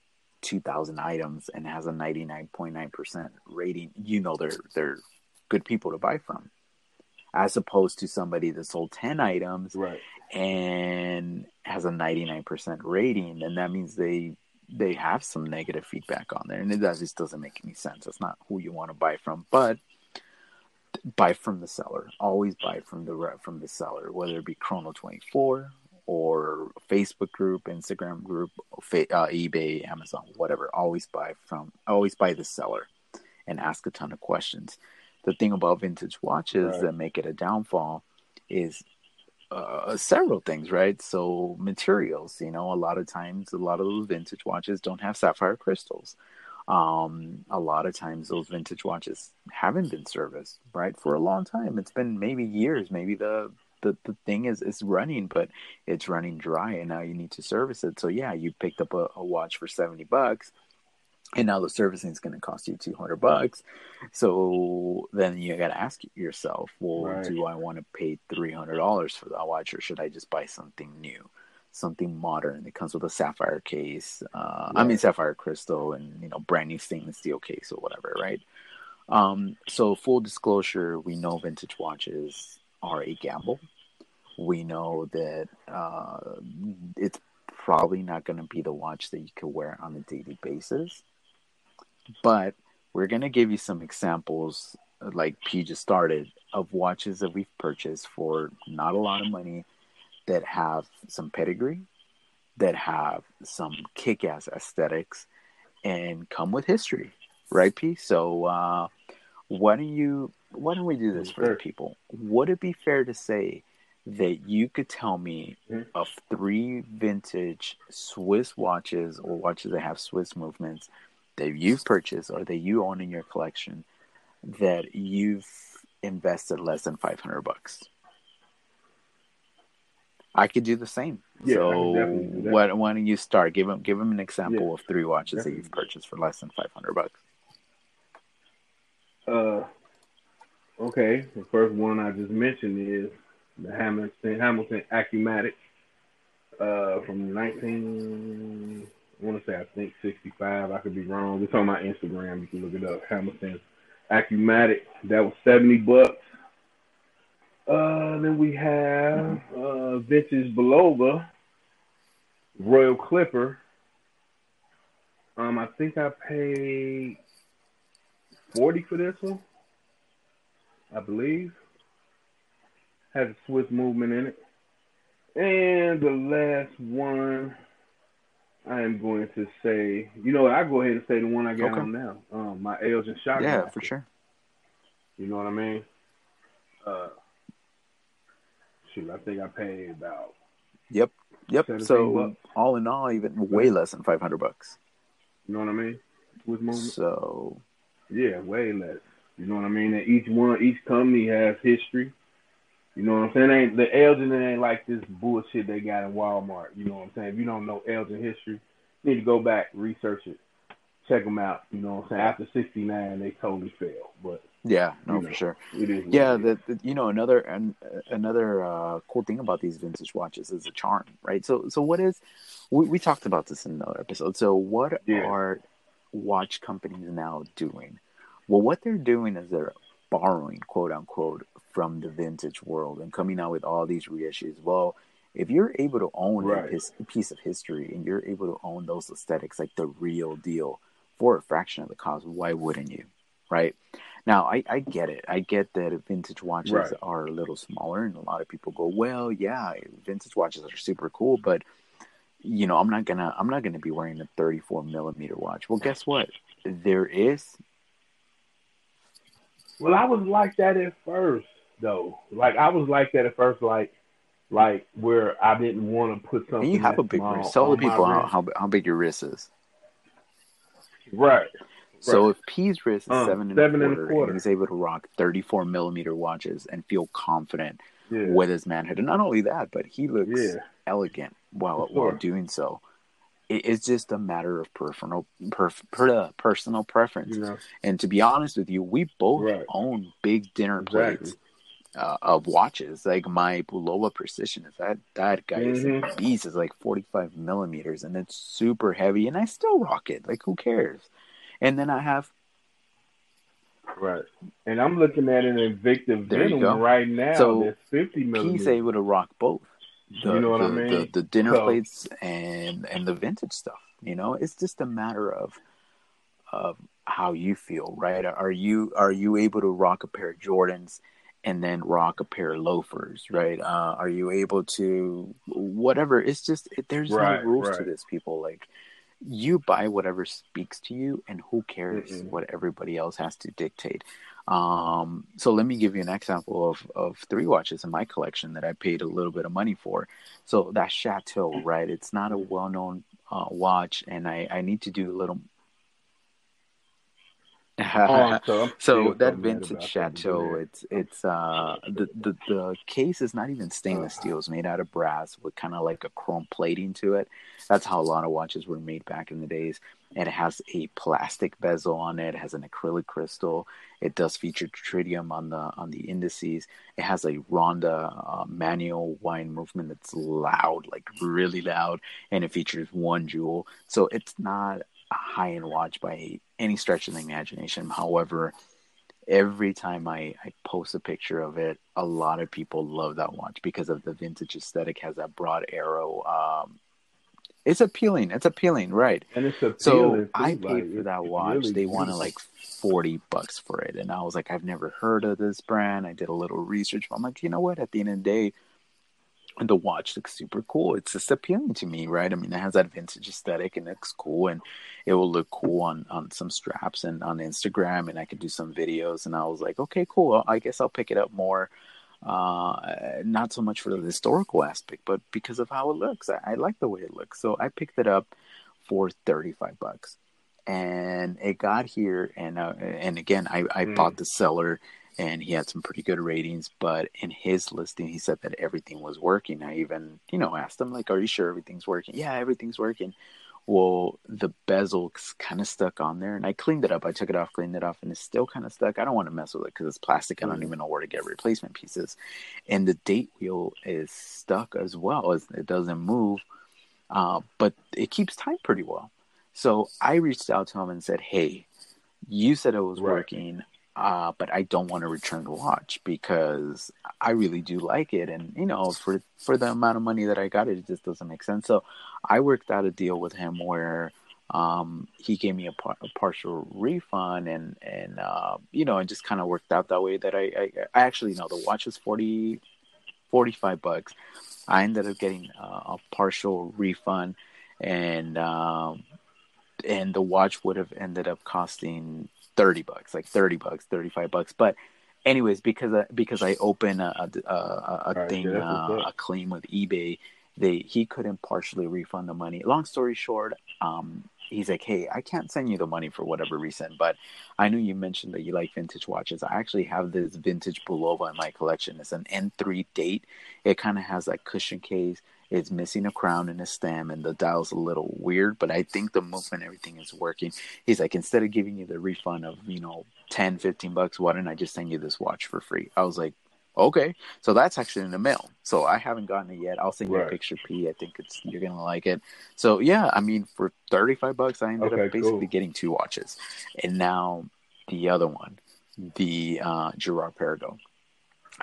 2000 items and has a 99.9% rating, you know they're they're good people to buy from. As opposed to somebody that sold 10 items Right. and has a 99% rating and that means they they have some negative feedback on there and it does, just doesn't make any sense. That's not who you want to buy from, but buy from the seller. Always buy from the from the seller, whether it be Chrono Twenty Four or Facebook group, Instagram group, fa- uh, eBay, Amazon, whatever. Always buy from. Always buy the seller, and ask a ton of questions. The thing about vintage watches Right. that make it a downfall is uh, several things, right? So materials, you know, a lot of times, a lot of those vintage watches don't have sapphire crystals. Um, a lot of times, those vintage watches haven't been serviced, right, for a long time. It's been maybe years. Maybe the the, the thing is is running, but it's running dry, and now you need to service it. So yeah, you picked up a, a watch for seventy bucks, and now the servicing is going to cost you 200 bucks. So then you got to ask yourself well Right. do i want to pay $300 for that watch or should i just buy something new something modern? That comes with a sapphire case uh, i mean sapphire crystal and you know brand new stainless steel case or whatever right? Um, so full disclosure we know vintage watches are a gamble. We know that uh, it's probably not going to be the watch that you could wear on a daily basis but we're going to give you some examples like p just started of watches that we've purchased for not a lot of money that have some pedigree that have some kick-ass aesthetics and come with history right p? So uh, why don't you why don't we do this for the people? Would it be fair to say that you could tell me Mhm. of three vintage Swiss watches or watches that have Swiss movements that you've purchased or that you own in your collection that you've invested less than 500 bucks. I could do the same. Yeah, so do what, why don't you start? Give him give him an example Yeah, of three watches that you've purchased for less than 500 bucks. Uh, okay. The first one I just mentioned is the Hamilton Hamilton Accumatic uh, from 19. I want to say I think 65. I could be wrong. It's on my Instagram. You can look it up. Hamilton Accumatic. That was 70 bucks. Uh, then we have uh, vintage Bulova Royal Clipper. Um, I think I paid 40 for this one, I believe. Has a Swiss movement in it. And the last one, I am going to say, you know what, I go ahead and say the one I got Okay. on now. Um, my Elgin Shotgun. Yeah, for sure. You know what I mean? Uh, shoot, I think I paid about Yep. Yep. So bucks. all in all, even way less than 500 bucks. You know what I mean? With. So Yeah, way less. You know what I mean? And each one, each company has history. You know what I'm saying? Ain't the Elgin it ain't like this bullshit they got in Walmart. You know what I'm saying? If you don't know Elgin history, you need to go back, research it, check them out. You know what I'm saying? After '69, they totally failed, but yeah, no, You for know. sure. it is. Yeah, the, the you know another an, another uh, cool thing about these vintage watches is the charm, right? So so what is we, we talked about this in another episode. So what Yeah. are watch companies now doing? Well, what they're doing is they're borrowing quote unquote from the vintage world and coming out with all these reissues. Well, if you're able to own Right. a piece of history and you're able to own those aesthetics like the real deal for a fraction of the cost, why wouldn't you? Right? Now, I, I get it. I get that vintage watches Right. are a little smaller, and a lot of people go, "Well, yeah, vintage watches are super cool, but you know, I'm not gonna I'm not gonna be wearing a 34 millimeter watch." Well, guess what? There is Well, I was like that at first, though. Like I was like that at first, like like where I didn't want to put something. and you have a big wrist. Tell the people how, how how big your wrist is. Right. So Right. if P's wrist is Um, seven, and, seven a and a quarter, quarter. and he's able to rock 34 millimeter watches and feel confident Yeah. with his manhood, and not only that, but he looks Yeah. elegant while For while doing so. It, it's just a matter of personal perf, per, personal preference. You know. And to be honest with you, we both Right. own big dinner Exactly. plates uh, of watches. Like my Bulova Precision is that that guy is a Mhm. beast. Is like forty five millimeters, and it's super heavy, and I still rock it. Like who cares? And then I have Right. And I'm looking at an Invicta There Venom right now So, that's 50 P's millimeters. able to rock both. The, You know what the, I mean? The, the dinner So- plates and and the vintage stuff. You know, it's just a matter of of how you feel, right? Are you are you able to rock a pair of Jordans and then rock a pair of loafers, right? Uh, are you able to whatever? It's just it, there's Right, no rules to this. People like you buy whatever speaks to you, and who cares Mm-mm. what everybody else has to dictate. Um, so let me give you an example of, of three watches in my collection that I paid a little bit of money for. So that Chateau, right? It's not a well known uh, watch, and I, I need to do a little. So, I'm So still that vintage chateau, it's it's uh the, the the case is not even stainless steel; it's made out of brass with kind of like a chrome plating to it. That's how a lot of watches were made back in the days. It has a plastic bezel on it. It has an acrylic crystal. It does feature tritium on the on the indices. It has a Ronda uh, manual wind movement that's loud, like really loud, and it features one jewel. So it's not high end watch by any stretch of the imagination. However, every time I, I post a picture of it, a lot of people love that watch because of the vintage aesthetic. Has that broad arrow. Um, it's appealing. It's appealing, right? And it's appealing. So I paid like, for that watch. really they wanted like forty bucks for it, and I was like, I've never heard of this brand. I did a little research. I'm like, you know what? At the end of the day, the watch looks super cool. It's just appealing to me, right? I mean, it has that vintage aesthetic and it looks cool, and it will look cool on on some straps and on Instagram, and I could do some videos. And I was like, okay, cool. I guess I'll pick it up more. Uh, not so much for the historical aspect, but because of how it looks. I, I like the way it looks, so I picked it up for thirty five bucks, and it got here, and uh, and again, I I Mm. bought the seller and he had some pretty good ratings. But in his listing, he said that everything was working. I even, you know, asked him like, "Are you sure everything's working?" Yeah, everything's working. Well, the bezel's kind of stuck on there, and I cleaned it up. I took it off, cleaned it off, and it's still kind of stuck. I don't want to mess with it because it's plastic. I don't mm. even know where to get replacement pieces. And the date wheel is stuck as well. It doesn't move, uh, but it keeps time pretty well. So I reached out to him and said, "Hey, you said it was right. working uh, but I don't want to return the watch because I really do like it, and you know, for for the amount of money that I got, it, it just doesn't make sense. So I worked out a deal with him where um, he gave me a, par- a, partial refund, and and uh, you know, and just kind of worked out that way. That I, I, I actually know the watch was 40, 45 bucks. I ended up getting a partial refund, and um, and the watch would have ended up costing 30 bucks, like 30 bucks, 35 bucks. But anyways, because I, because I open a a, a, a thing uh, a claim with eBay, they he couldn't partially refund the money. Long story short, um, he's like, "Hey, I can't send you the money for whatever reason, but I know you mentioned that you like vintage watches. I actually have this vintage Bulova in my collection. It's an N3 date. It kind of has like cushion case. It's missing a crown and a stem, and the dial's a little weird, but I think the movement, everything is working. He's like, instead of giving you the refund of, you know, 10, 15 bucks, why don't I just send you this watch for free? I was like, okay. So that's actually in the mail. So I haven't gotten it yet. I'll send you a picture, P. I think it's you're gonna like it. So yeah, I mean, for 35 bucks, I ended okay, up basically cool. getting two watches, and now the other one, the uh, Girard Perregaux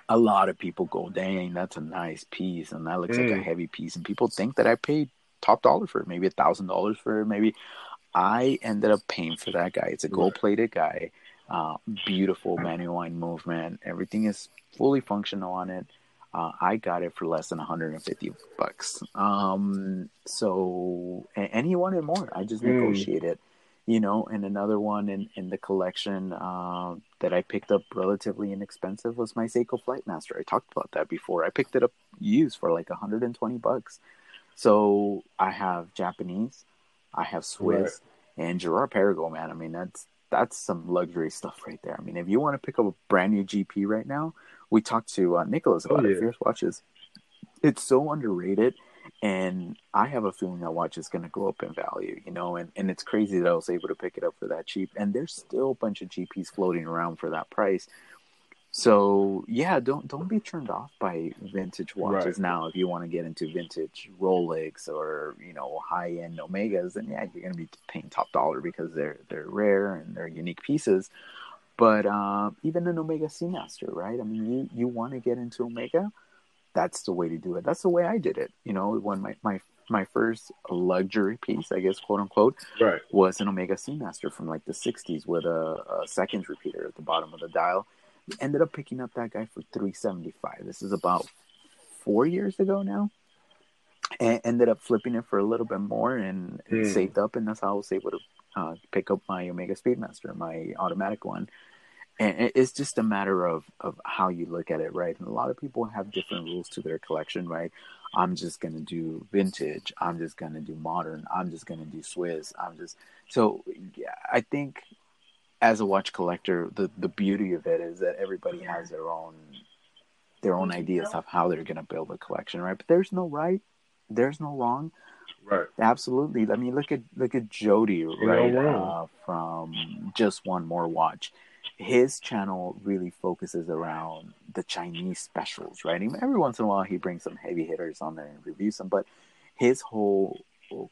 a lot of people go, dang, that's a nice piece, and that looks mm. like a mm. heavy piece, and people think that I paid top dollar for it, maybe a thousand dollars for it, maybe. I ended up paying for that guy. It's a gold plated guy, uh, beautiful manual movement. Everything is fully functional on it. Uh, I got it for less than 150 bucks. Um, so, and, and, he wanted more. I just mm. negotiated you know, and another one in, in the collection uh, that I picked up relatively inexpensive was my Seiko Flightmaster. I talked about that before. I picked it up used for like 120 bucks. So I have Japanese, I have Swiss, right. and Girard Perregaux, man. I mean, that's that's some luxury stuff right there. I mean, if you want to pick up a brand new GP right now, we talked to uh, Nicholas oh, about oh, yeah. it. Fierce Watches. It's so underrated and I have a feeling that watch is going to go up in value, you know, and, and it's crazy that I was able to pick it up for that cheap. And there's still a bunch of GPs floating around for that price. So yeah, don't don't be turned off by vintage watches right. now. If you want to get into vintage Rolex or you know high end Omegas, then yeah, you're going to be paying top dollar because they're they're rare and they're unique pieces. But uh, even an Omega Seamaster, right? I mean, you you want to get into Omega that's the way to do it. That's the way I did it. You know, when my my my first luxury piece, I guess, quote unquote, right. was an Omega Seamaster from like the '60s with a, a seconds repeater at the bottom of the dial. Ended up picking up that guy for 375. This is about four years ago now. And ended up flipping it for a little bit more and, and mm. saved up, and that's how I was able to uh, pick up my Omega Speedmaster, my automatic one and it's just a matter of of how you look at it right? And a lot of people have different rules to their collection right? I'm just going to do vintage. I'm just going to do modern. I'm just going to do swiss i'm just so yeah, i think as a watch collector the the beauty of it is that everybody has their own their own ideas of how they're going to build a collection right? But there's no right there's no wrong. Right. Absolutely. I mean, look at look at Jody, right? Uh, from just one more watch his channel really focuses around the Chinese specials, right? every once in a while, he brings some heavy hitters on there and reviews them, but his whole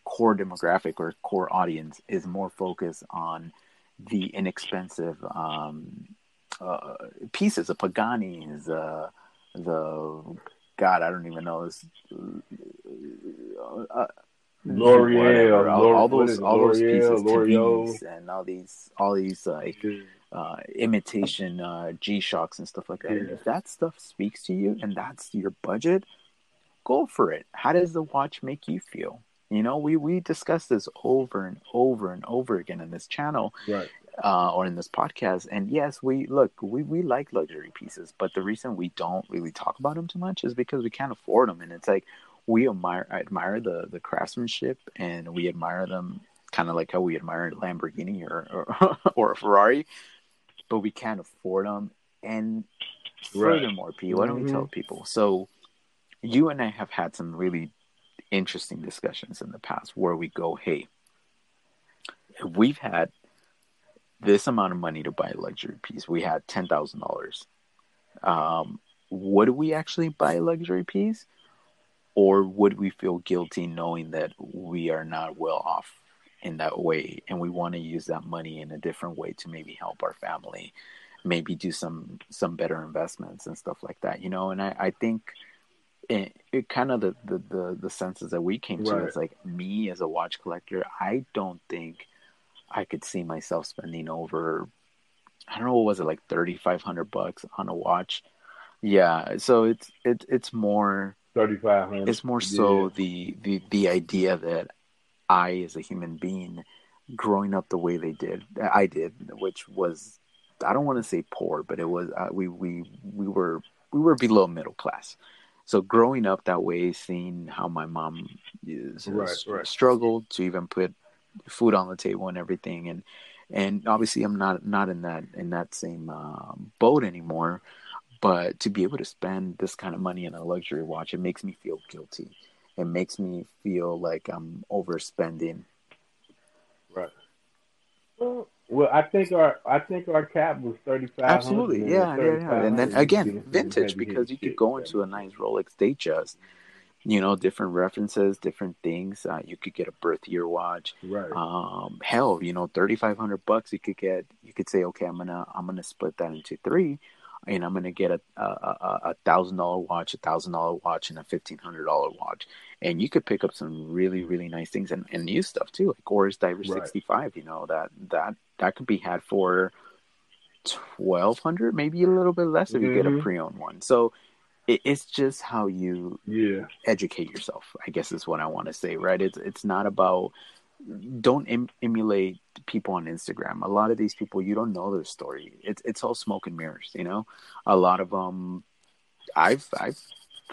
core demographic or core audience is more focused on the inexpensive um, uh, pieces, the Paganis, uh, the God, I don't even know this. Uh, L'Oreal, all, all, those, all those pieces, L'Oreal. and all these, all these like uh, imitation uh, G Shocks and stuff like that. Yeah. If that stuff speaks to you and that's your budget, go for it. How does the watch make you feel? You know, we we discuss this over and over and over again in this channel, right? Uh, or in this podcast. And yes, we look, we we like luxury pieces, but the reason we don't really talk about them too much is because we can't afford them. And it's like we admire admire the the craftsmanship and we admire them kind of like how we admire Lamborghini or or, or a Ferrari but we can't afford them and furthermore, right. P, why don't mm-hmm. we tell people? So, you and I have had some really interesting discussions in the past where we go, hey, we've had this amount of money to buy a luxury piece. We had ten thousand um, dollars. Would we actually buy a luxury piece, or would we feel guilty knowing that we are not well off in that way, and we want to use that money in a different way to maybe help our family, maybe do some some better investments and stuff like that, you know? And I, I think it, it kind of the, the the the senses that we came to is like me as a watch collector. I don't think I could see myself spending over I don't know what was it like thirty five hundred bucks on a watch. Yeah, so it's it's it's more thirty five hundred. It's more so yeah. the the the idea that I as a human being growing up the way they did I did, which was I don't want to say poor, but it was uh, we we we were we were below middle class. So growing up that way, seeing how my mom is, right, right. struggled to even put food on the table and everything and and obviously I'm not not in that in that same uh, boat anymore but to be able to spend this kind of money on a luxury watch it makes me feel guilty it makes me feel like I'm overspending right well, well I think our I think our cap was thirty five. Absolutely, yeah, yeah, yeah. And then again, vintage because you could go into a nice Rolex Datejust you know, different references, different things. Uh, you could get a birth year watch. Right. Um, hell, you know, thirty five hundred bucks. You could get. You could say, okay, I'm gonna I'm gonna split that into three, and I'm gonna get a a thousand dollar watch, a thousand dollar watch, and a fifteen hundred dollar watch. And you could pick up some really really nice things and, and new stuff too, like Oris Diver right. sixty five. You know that that that could be had for twelve hundred, maybe a little bit less if you mm-hmm. get a mm-hmm. pre owned one. So it, it's just how you yeah educate yourself. I guess is what I want to say. Right? It's it's not about don't em- emulate people on Instagram. A lot of these people you don't know their story. It's it's all smoke and mirrors. You know, a lot of them. I've I've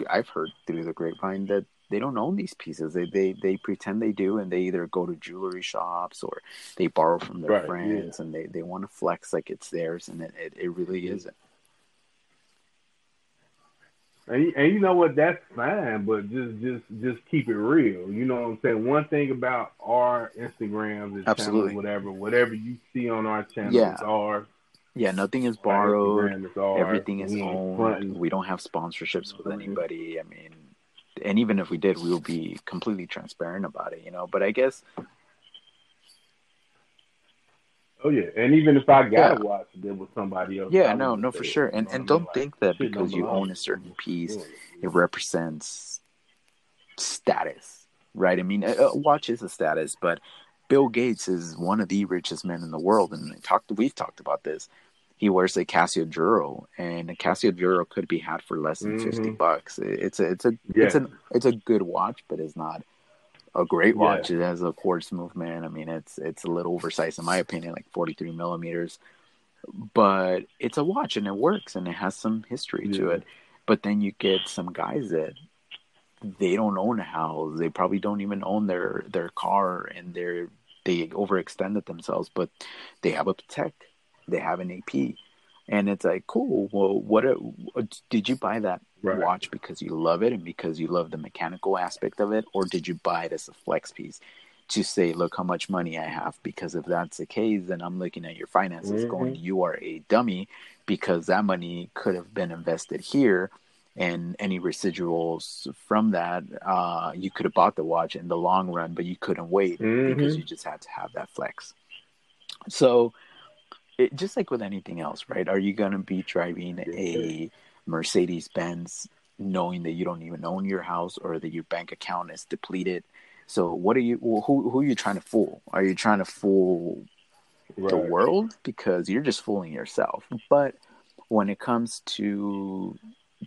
I've heard through the grapevine that they don't own these pieces. They they they pretend they do, and they either go to jewelry shops or they borrow from their right, friends, yeah. and they they want to flex like it's theirs, and it it, it really isn't. And, and you know what? That's fine, but just just just keep it real. You know what I'm saying? One thing about our Instagrams, and Absolutely. Channels, whatever, whatever you see on our channel yeah. is ours. Yeah, nothing is borrowed. Is Everything is we owned. We don't have sponsorships with anybody. I mean, and even if we did, we will be completely transparent about it. You know, but I guess Oh yeah, and even if I got yeah. to watch it with somebody else. Yeah, no, no, for sure. And and don't like, think that because you own a certain piece, it represents status, right? I mean, a, a watch is a status, but Bill Gates is one of the richest men in the world, and talked. We've talked about this. He wears a Casio Duro, and a Casio Duro could be had for less than mm-hmm. fifty bucks. It's a, it's a, yeah. it's a, it's a good watch, but it's not a great watch. Yeah. It has a quartz movement. I mean, it's it's a little oversized in my opinion, like 43 millimeters, but it's a watch and it works and it has some history yeah. to it. But then you get some guys that they don't own a house. They probably don't even own their their car, and they're they overextended themselves. But they have a Patek, they have an AP, and it's like cool. Well, what did you buy that right. watch because you love it and because you love the mechanical aspect of it, or did you buy it as a flex piece to say, look how much money I have? Because if that's the case, then I'm looking at your finances, mm-hmm. going, you are a dummy because that money could have been invested here. And any residuals from that, uh, you could have bought the watch in the long run, but you couldn't wait mm-hmm. because you just had to have that flex. So, it, just like with anything else, right? Are you going to be driving a Mercedes Benz, knowing that you don't even own your house or that your bank account is depleted. So what are you? Who who are you trying to fool? Are you trying to fool right. the world because you're just fooling yourself? But when it comes to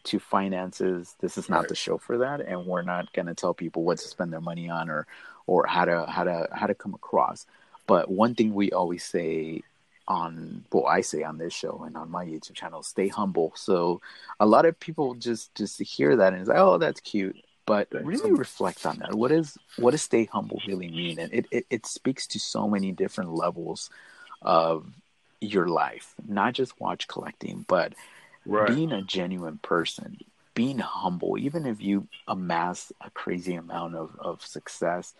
to finances, this is not right. the show for that, and we're not going to tell people what to spend their money on or or how to how to how to come across. But one thing we always say on what I say on this show and on my YouTube channel, stay humble. So a lot of people just just hear that and it's like, oh, that's cute. But really reflect on that. What is what does stay humble really mean? And it, it, it speaks to so many different levels of your life, not just watch collecting, but right. being a genuine person, being humble, even if you amass a crazy amount of, of success,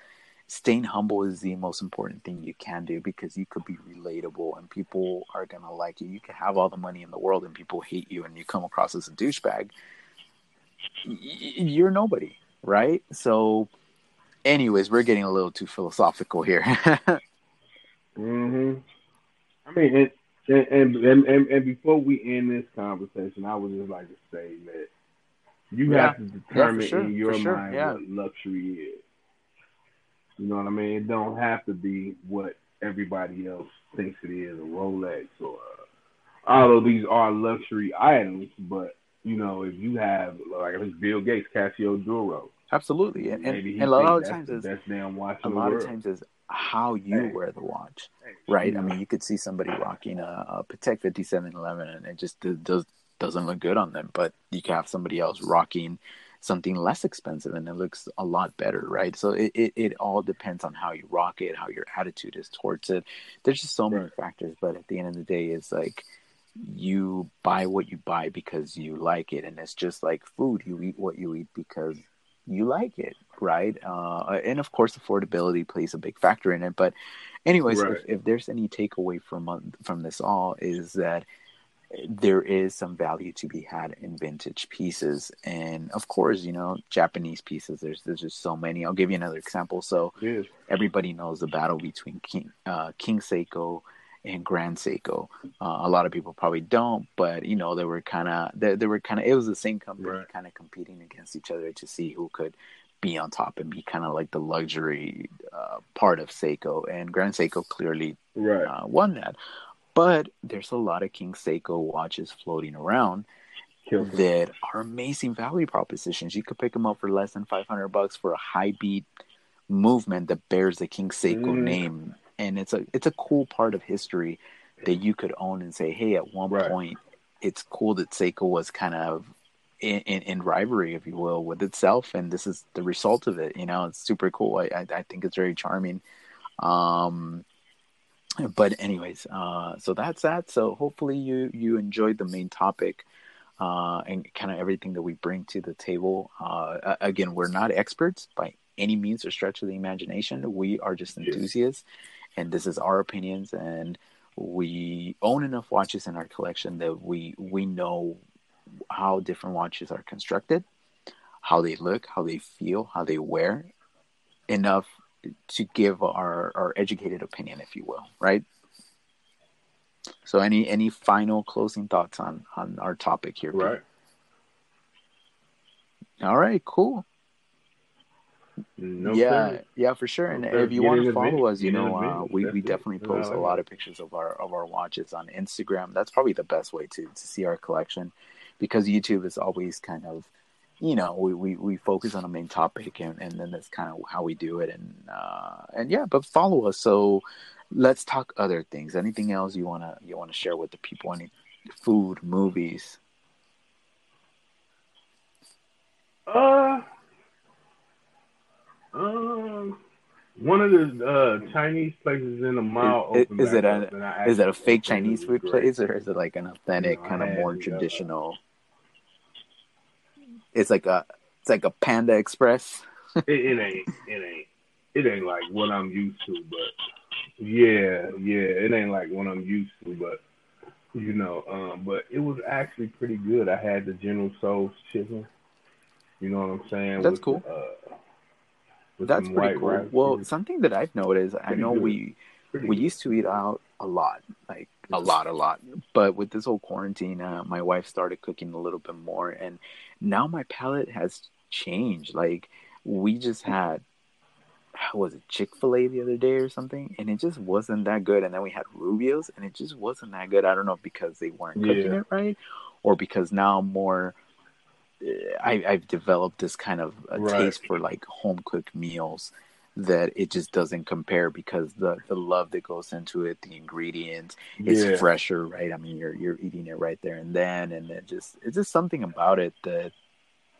staying humble is the most important thing you can do because you could be relatable and people are gonna like you. You could have all the money in the world and people hate you and you come across as a douchebag. You're nobody, right? So, anyways, we're getting a little too philosophical here. hmm I mean, and, and and, and and before we end this conversation, I would just like to say that you have to determine in your mind what luxury is. You know what I mean? It don't have to be what everybody else thinks it is, a Rolex or uh, although these are luxury items, but you know, if you have like I think Bill Gates Casio Duro, Absolutely, and, and, and a lot of times is best damn watch a lot world. of times is how you Hey. wear the watch, right? Yeah. I mean, you could see somebody rocking a, a Patek 5711 and it just does doesn't look good on them, but you can have somebody else rocking something less expensive and it looks a lot better, right? So it, it, it all depends on how you rock it, how your attitude is towards it. There's just so many factors, but at the end of the day, it's like you buy what you buy because you like it, and it's just like food. You eat what you eat because you like it, right? Uh, and of course, affordability plays a big factor in it. But, anyways, Right. if, if there's any takeaway from from this all, is that there is some value to be had in vintage pieces, and of course, you know, Japanese pieces. There's there's just so many. I'll give you another example. So everybody knows the battle between King uh, King Seiko and Grand Seiko. Uh, a lot of people probably don't, but you know they were kind of they, they were kind of it was the same company Right. kind of competing against each other to see who could be on top and be kind of like the luxury uh, part of Seiko. And Grand Seiko clearly Right. uh, won that. But there's a lot of King Seiko watches floating around that are amazing value propositions. You could pick them up for less than 500 bucks for a high beat movement that bears the King Seiko Mm. name, and it's a it's a cool part of history that you could own and say, hey, at one Right. point, it's cool that Seiko was kind of in, in, in rivalry, if you will, with itself, and this is the result of it. You know, it's super cool. I I, I think it's very charming. Um, but anyways, uh, so that's that. So hopefully you you enjoyed the main topic uh, and kind of everything that we bring to the table. Uh, again, we're not experts by any means or stretch of the imagination. We are just enthusiasts, and this is our opinions. And we own enough watches in our collection that we we know how different watches are constructed, how they look, how they feel, how they wear, enough to give our, our educated opinion, if you will, right? So, any any final closing thoughts on on our topic here? Pete? Right. All right. Cool. No yeah. Yeah, for sure. And Okay, if you want to follow us, you know, uh, we, we definitely post a lot of pictures of our of our watches on Instagram. That's probably the best way to to see our collection, because YouTube is always kind of, you know, we, we, we focus on a main topic, and, and then that's kind of how we do it, and uh, and yeah, but follow us. So let's talk other things. Anything else you wanna you wanna share with the people? Any food, movies? Uh, um, one of the uh, Chinese places in the mall Is- is it a- up, and I Is that a fake Chinese food place, or is it like an authentic, No, I kind of more uh, traditional? It's like a it's like a Panda Express. It, it ain't, it ain't, it ain't like what I'm used to, but yeah, yeah, it ain't like what I'm used to, but you know, um, but it was actually pretty good. I had the General Tso's chicken. You know what I'm saying? That's with cool. Uh, That's pretty cool. Well, something that I've noticed, I know good. we Pretty we good. used to eat out a lot, like a lot, a lot. But with this whole quarantine, uh, my wife started cooking a little bit more, and now my palate has changed. Like we just had, how was it Chick Fil A the other day or something, and it just wasn't that good. And then we had Rubio's, and it just wasn't that good. I don't know if because they weren't cooking Yeah. it right, or because now more. uh, I, I've developed this kind of a Right. taste for like home cooked meals that it just doesn't compare because the the love that goes into it, the ingredients, it's Yeah. fresher, right? I mean, you're you're eating it right there and then, and it just it's just something about it that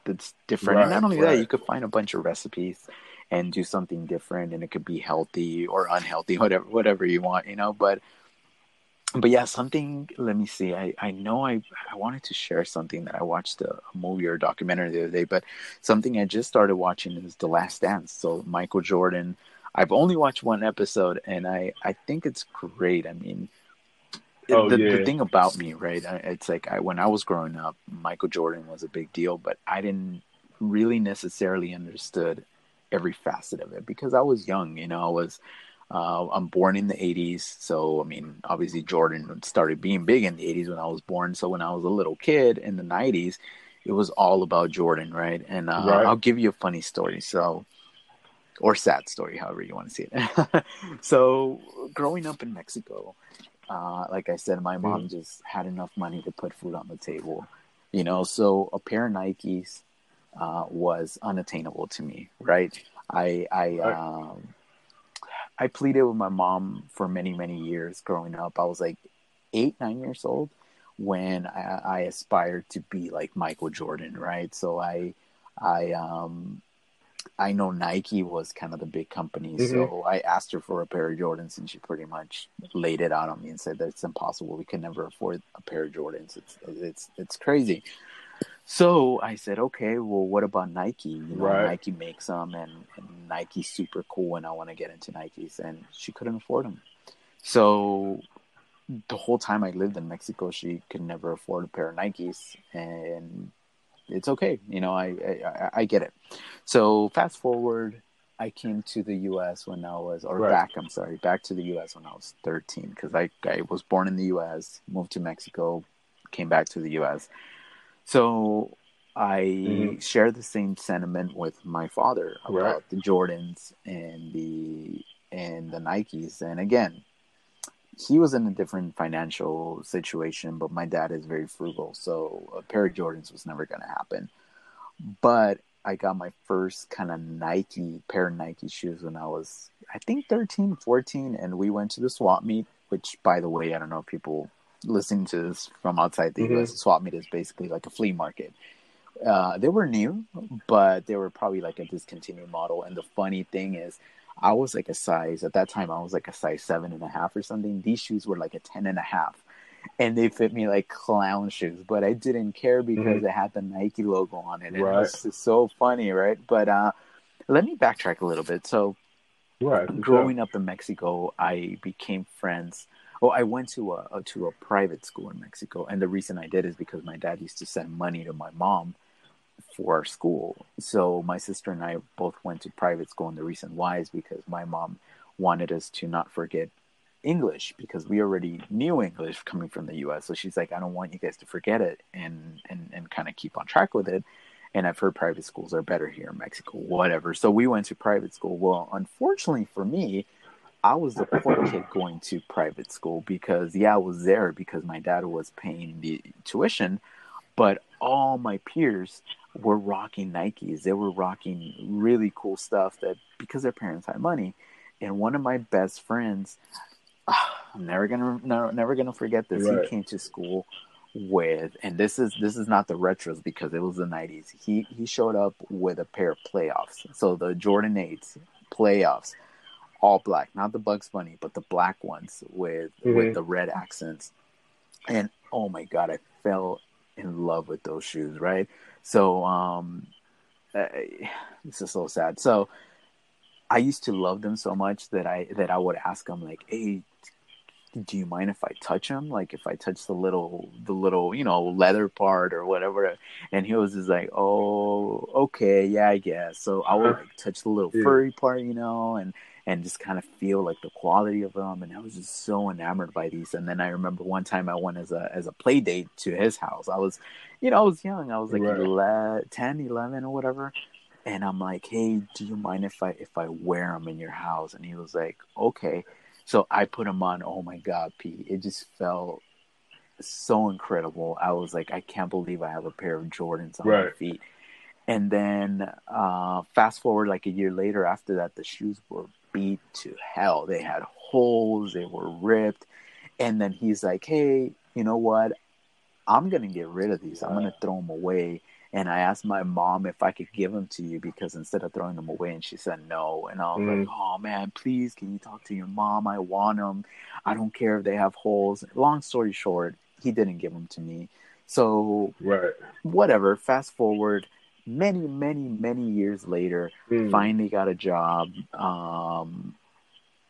that's different. and not only that, you could find a bunch of recipes and do something different, and it could be healthy or unhealthy, whatever whatever you want, you know. But but yeah, something. Let me see. I I know I I wanted to share something that I watched a, a, movie or a documentary the other day, but something I just started watching is The Last Dance. So Michael Jordan. I've only watched one episode, and I I think it's great. I mean. Oh, the, yeah. the thing about me, right? It's like I, when I was growing up, Michael Jordan was a big deal, but I didn't really necessarily understood every facet of it because I was young. You know, I was uh, I'm born in the 80s, so I mean, obviously Jordan started being big in the 80s when I was born. So when I was a little kid in the 90s, it was all about Jordan, right? And uh, right. I'll give you a funny story. So, or sad story, however you want to see it. so, growing up in Mexico, uh, like I said, my mom mm. just had enough money to put food on the table, you know. So a pair of Nikes uh, was unattainable to me, right? I I um, I pleaded with my mom for many, many years growing up. I was like eight, nine years old when I, I aspired to be like Michael Jordan, right? So I, I, um, I know Nike was kind of the big company, mm-hmm. so I asked her for a pair of Jordans, and she pretty much laid it out on me and said that it's impossible. We can never afford a pair of Jordans. It's it's it's crazy. So I said, okay, well, what about Nike? You know, right. Nike makes them, and, and Nike's super cool, and I want to get into Nikes, and she couldn't afford them. So the whole time I lived in Mexico, she could never afford a pair of Nikes, and it's okay. You know, I I, I get it. So fast forward, I came to the U.S. when I was, or right. back. I'm sorry, back to the U.S. when I was 13, because I I was born in the U.S., moved to Mexico, came back to the U.S so I mm-hmm. share the same sentiment with my father about right. the Jordans and the and the Nikes. And again, he was in a different financial situation, but my dad is very frugal, so a pair of Jordans was never going to happen. But I got my first kind of Nike pair of Nike shoes when I was I think 13, 14 and we went to the swap meet, which by the way, I don't know if people listening to this from outside the mm-hmm. US, swap meet is basically like a flea market. Uh, they were new, but they were probably like a discontinued model. And the funny thing is, I was like a size at that time. I was like a size seven and a half or something. These shoes were like a ten and a half, and they fit me like clown shoes. But I didn't care because mm-hmm. it had the Nike logo on it. And right. It was so funny, right? But uh, let me backtrack a little bit. So, right, growing sure. up in Mexico, I became friends well, I went to a, to a private school in Mexico, and the reason I did is because my dad used to send money to my mom for school. So my sister and I both went to private school, and the reason why is because my mom wanted us to not forget English because we already knew English coming from the U.S. So she's like, I don't want you guys to forget it, and and and kind of keep on track with it. And I've heard private schools are better here in Mexico, whatever. So we went to private school. Well, unfortunately for me, I was the poor kid going to private school because yeah, I was there because my dad was paying the tuition, but all my peers were rocking Nikes. They were rocking really cool stuff that because their parents had money. And one of my best friends, I'm never gonna never, never gonna forget this. Right. He came to school with, and this is this is not the retros because it was the 90s. He he showed up with a pair of playoffs, so the Jordan Eights playoffs all black, not the Bugs Bunny, but the black ones with mm-hmm. with the red accents. And oh my god, I fell in love with those shoes, right? So um I, this is so sad. So I used to love them so much that I that I would ask him like, "Hey, do you mind if I touch him? Like if I touch the little the little you know leather part or whatever?" And he was just like, "Oh, okay, yeah, I guess." So I would like touch the little furry part, you know, and and just kind of feel like the quality of them. And I was just so enamored by these. And then I remember one time I went as a as a play date to his house. I was, you know, I was young. I was like right. 11, 10, 11 or whatever. And I'm like, hey, do you mind if I if I wear them in your house? And he was like, okay. So I put them on. Oh my God, Pete! It just felt so incredible. I was like, I can't believe I have a pair of Jordans on right. my feet. And then uh, fast forward like a year later, after that, the shoes were beat to hell. They had holes, they were ripped. And then he's like, hey, you know what? I'm going to get rid of these. I'm going to throw them away and I asked my mom if I could give them to you because instead of throwing them away, and she said no. And I was mm. like, oh man, please, can you talk to your mom? I want them. I don't care if they have holes. Long story short, he didn't give them to me. So, right. whatever. Fast forward, many, many, many years later, mm. finally got a job. Um,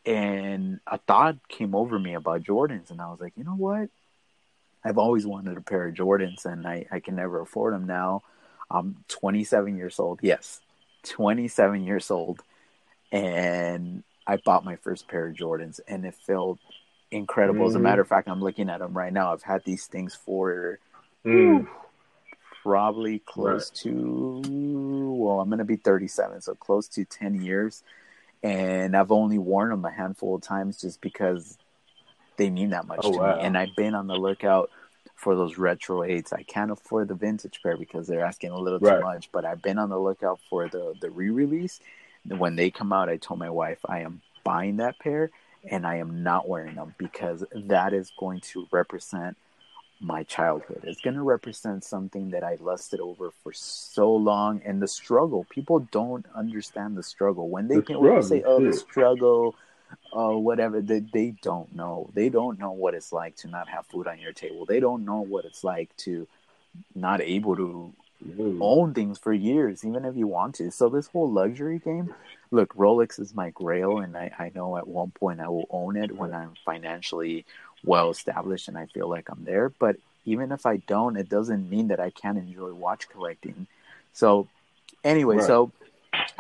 and a thought came over me about Jordans, and I was like, you know what? I've always wanted a pair of Jordans, and I, I can never afford them now. I'm 27 years old. Yes, 27 years old. And I bought my first pair of Jordans and it felt incredible. Mm-hmm. As a matter of fact, I'm looking at them right now. I've had these things for mm. Probably close right. to, well, I'm going to be 37, so close to 10 years. And I've only worn them a handful of times just because they mean that much oh, to wow. me. And I've been on the lookout for those retro eights. I can't afford the vintage pair because they're asking a little right. too much. But I've been on the lookout for the the re-release. When they come out, I told my wife I am buying that pair and I am not wearing them because that is going to represent my childhood. It's going to represent something that I lusted over for so long and the struggle. People don't understand the struggle when they, the can, when they say, "Oh, the struggle." uh, whatever they, they don't know they don't know what it's like to not have food on your table they don't know what it's like to not able to mm. own things for years even if you want to so this whole luxury game look rolex is my grail and I, I know at one point i will own it when i'm financially well established and i feel like i'm there but even if i don't it doesn't mean that i can't enjoy watch collecting so anyway right. so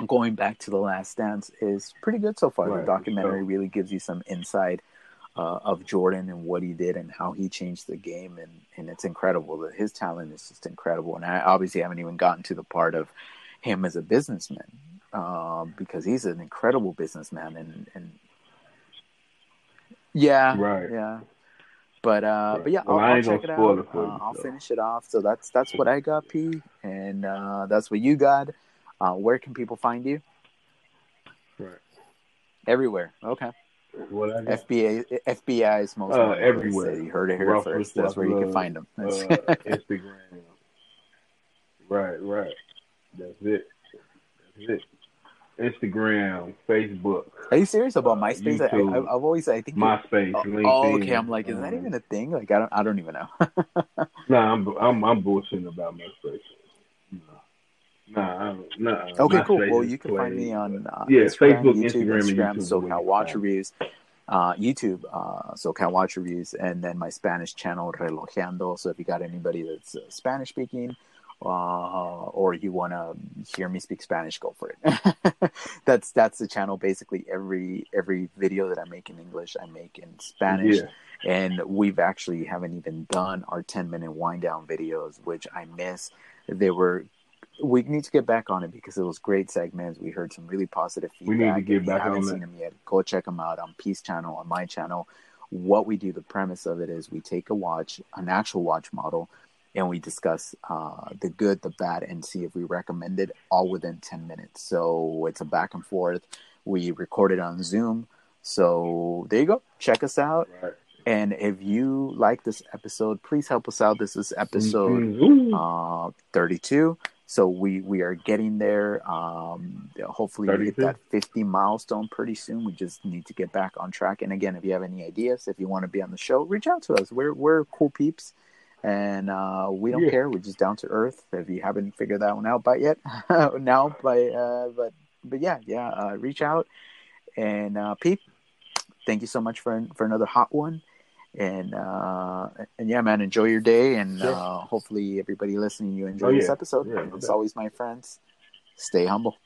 going back to the last dance is pretty good so far right. the documentary really gives you some insight uh, of jordan and what he did and how he changed the game and, and it's incredible that his talent is just incredible and i obviously haven't even gotten to the part of him as a businessman um, because he's an incredible businessman and, and yeah right yeah but uh, but yeah, well, I'll, I'll check it out. It uh, I'll finish it off. So that's that's what I got, P, and uh, that's what you got. Uh, where can people find you? Right. Everywhere. Okay. What FBI FBI is most uh, everywhere. You heard it here first. That's where you can find them. uh, Instagram. Right, right. That's it. That's it. Instagram, Facebook. Are you serious about MySpace? YouTube, I, have always I think MySpace. Oh, LinkedIn, oh, okay. I'm like, is that um, even a thing? Like, I don't, I don't even know. no, nah, I'm, I'm, I'm bullshitting about MySpace. Nah, nah. Okay, cool. Well, you can find me on uh, yeah, Instagram, Facebook, YouTube, Instagram, Instagram SoCal Watch Reviews, uh, YouTube, uh, SoCal Watch Reviews, and then my Spanish channel Relojeando. So if you got anybody that's uh, Spanish speaking, uh, or you want to hear me speak Spanish, go for it. that's that's the channel. Basically, every every video that I make in English, I make in Spanish. Yeah. And we've actually haven't even done our 10 minute wind down videos, which I miss. They were we need to get back on it because it was great segments. We heard some really positive feedback. We need to get back on seen them yet, go check them out on Pete's Channel on my channel. What we do, the premise of it is we take a watch, an actual watch model, and we discuss uh, the good, the bad, and see if we recommend it all within ten minutes. So it's a back and forth. We record it on Zoom. So there you go. Check us out. Right. And if you like this episode, please help us out. This is episode mm-hmm. uh, 32. So we we are getting there. Um, hopefully, we hit that 50 milestone pretty soon. We just need to get back on track. And again, if you have any ideas, if you want to be on the show, reach out to us. We're we're cool peeps, and uh, we don't yeah. care. We're just down to earth. If you haven't figured that one out by yet, now, by uh, but but yeah, yeah, uh, reach out. And uh, Pete, thank you so much for for another hot one and uh, and yeah, man, enjoy your day, and sure. uh, hopefully everybody listening, you enjoy oh, this episode. Yeah, As always, my friends, stay humble.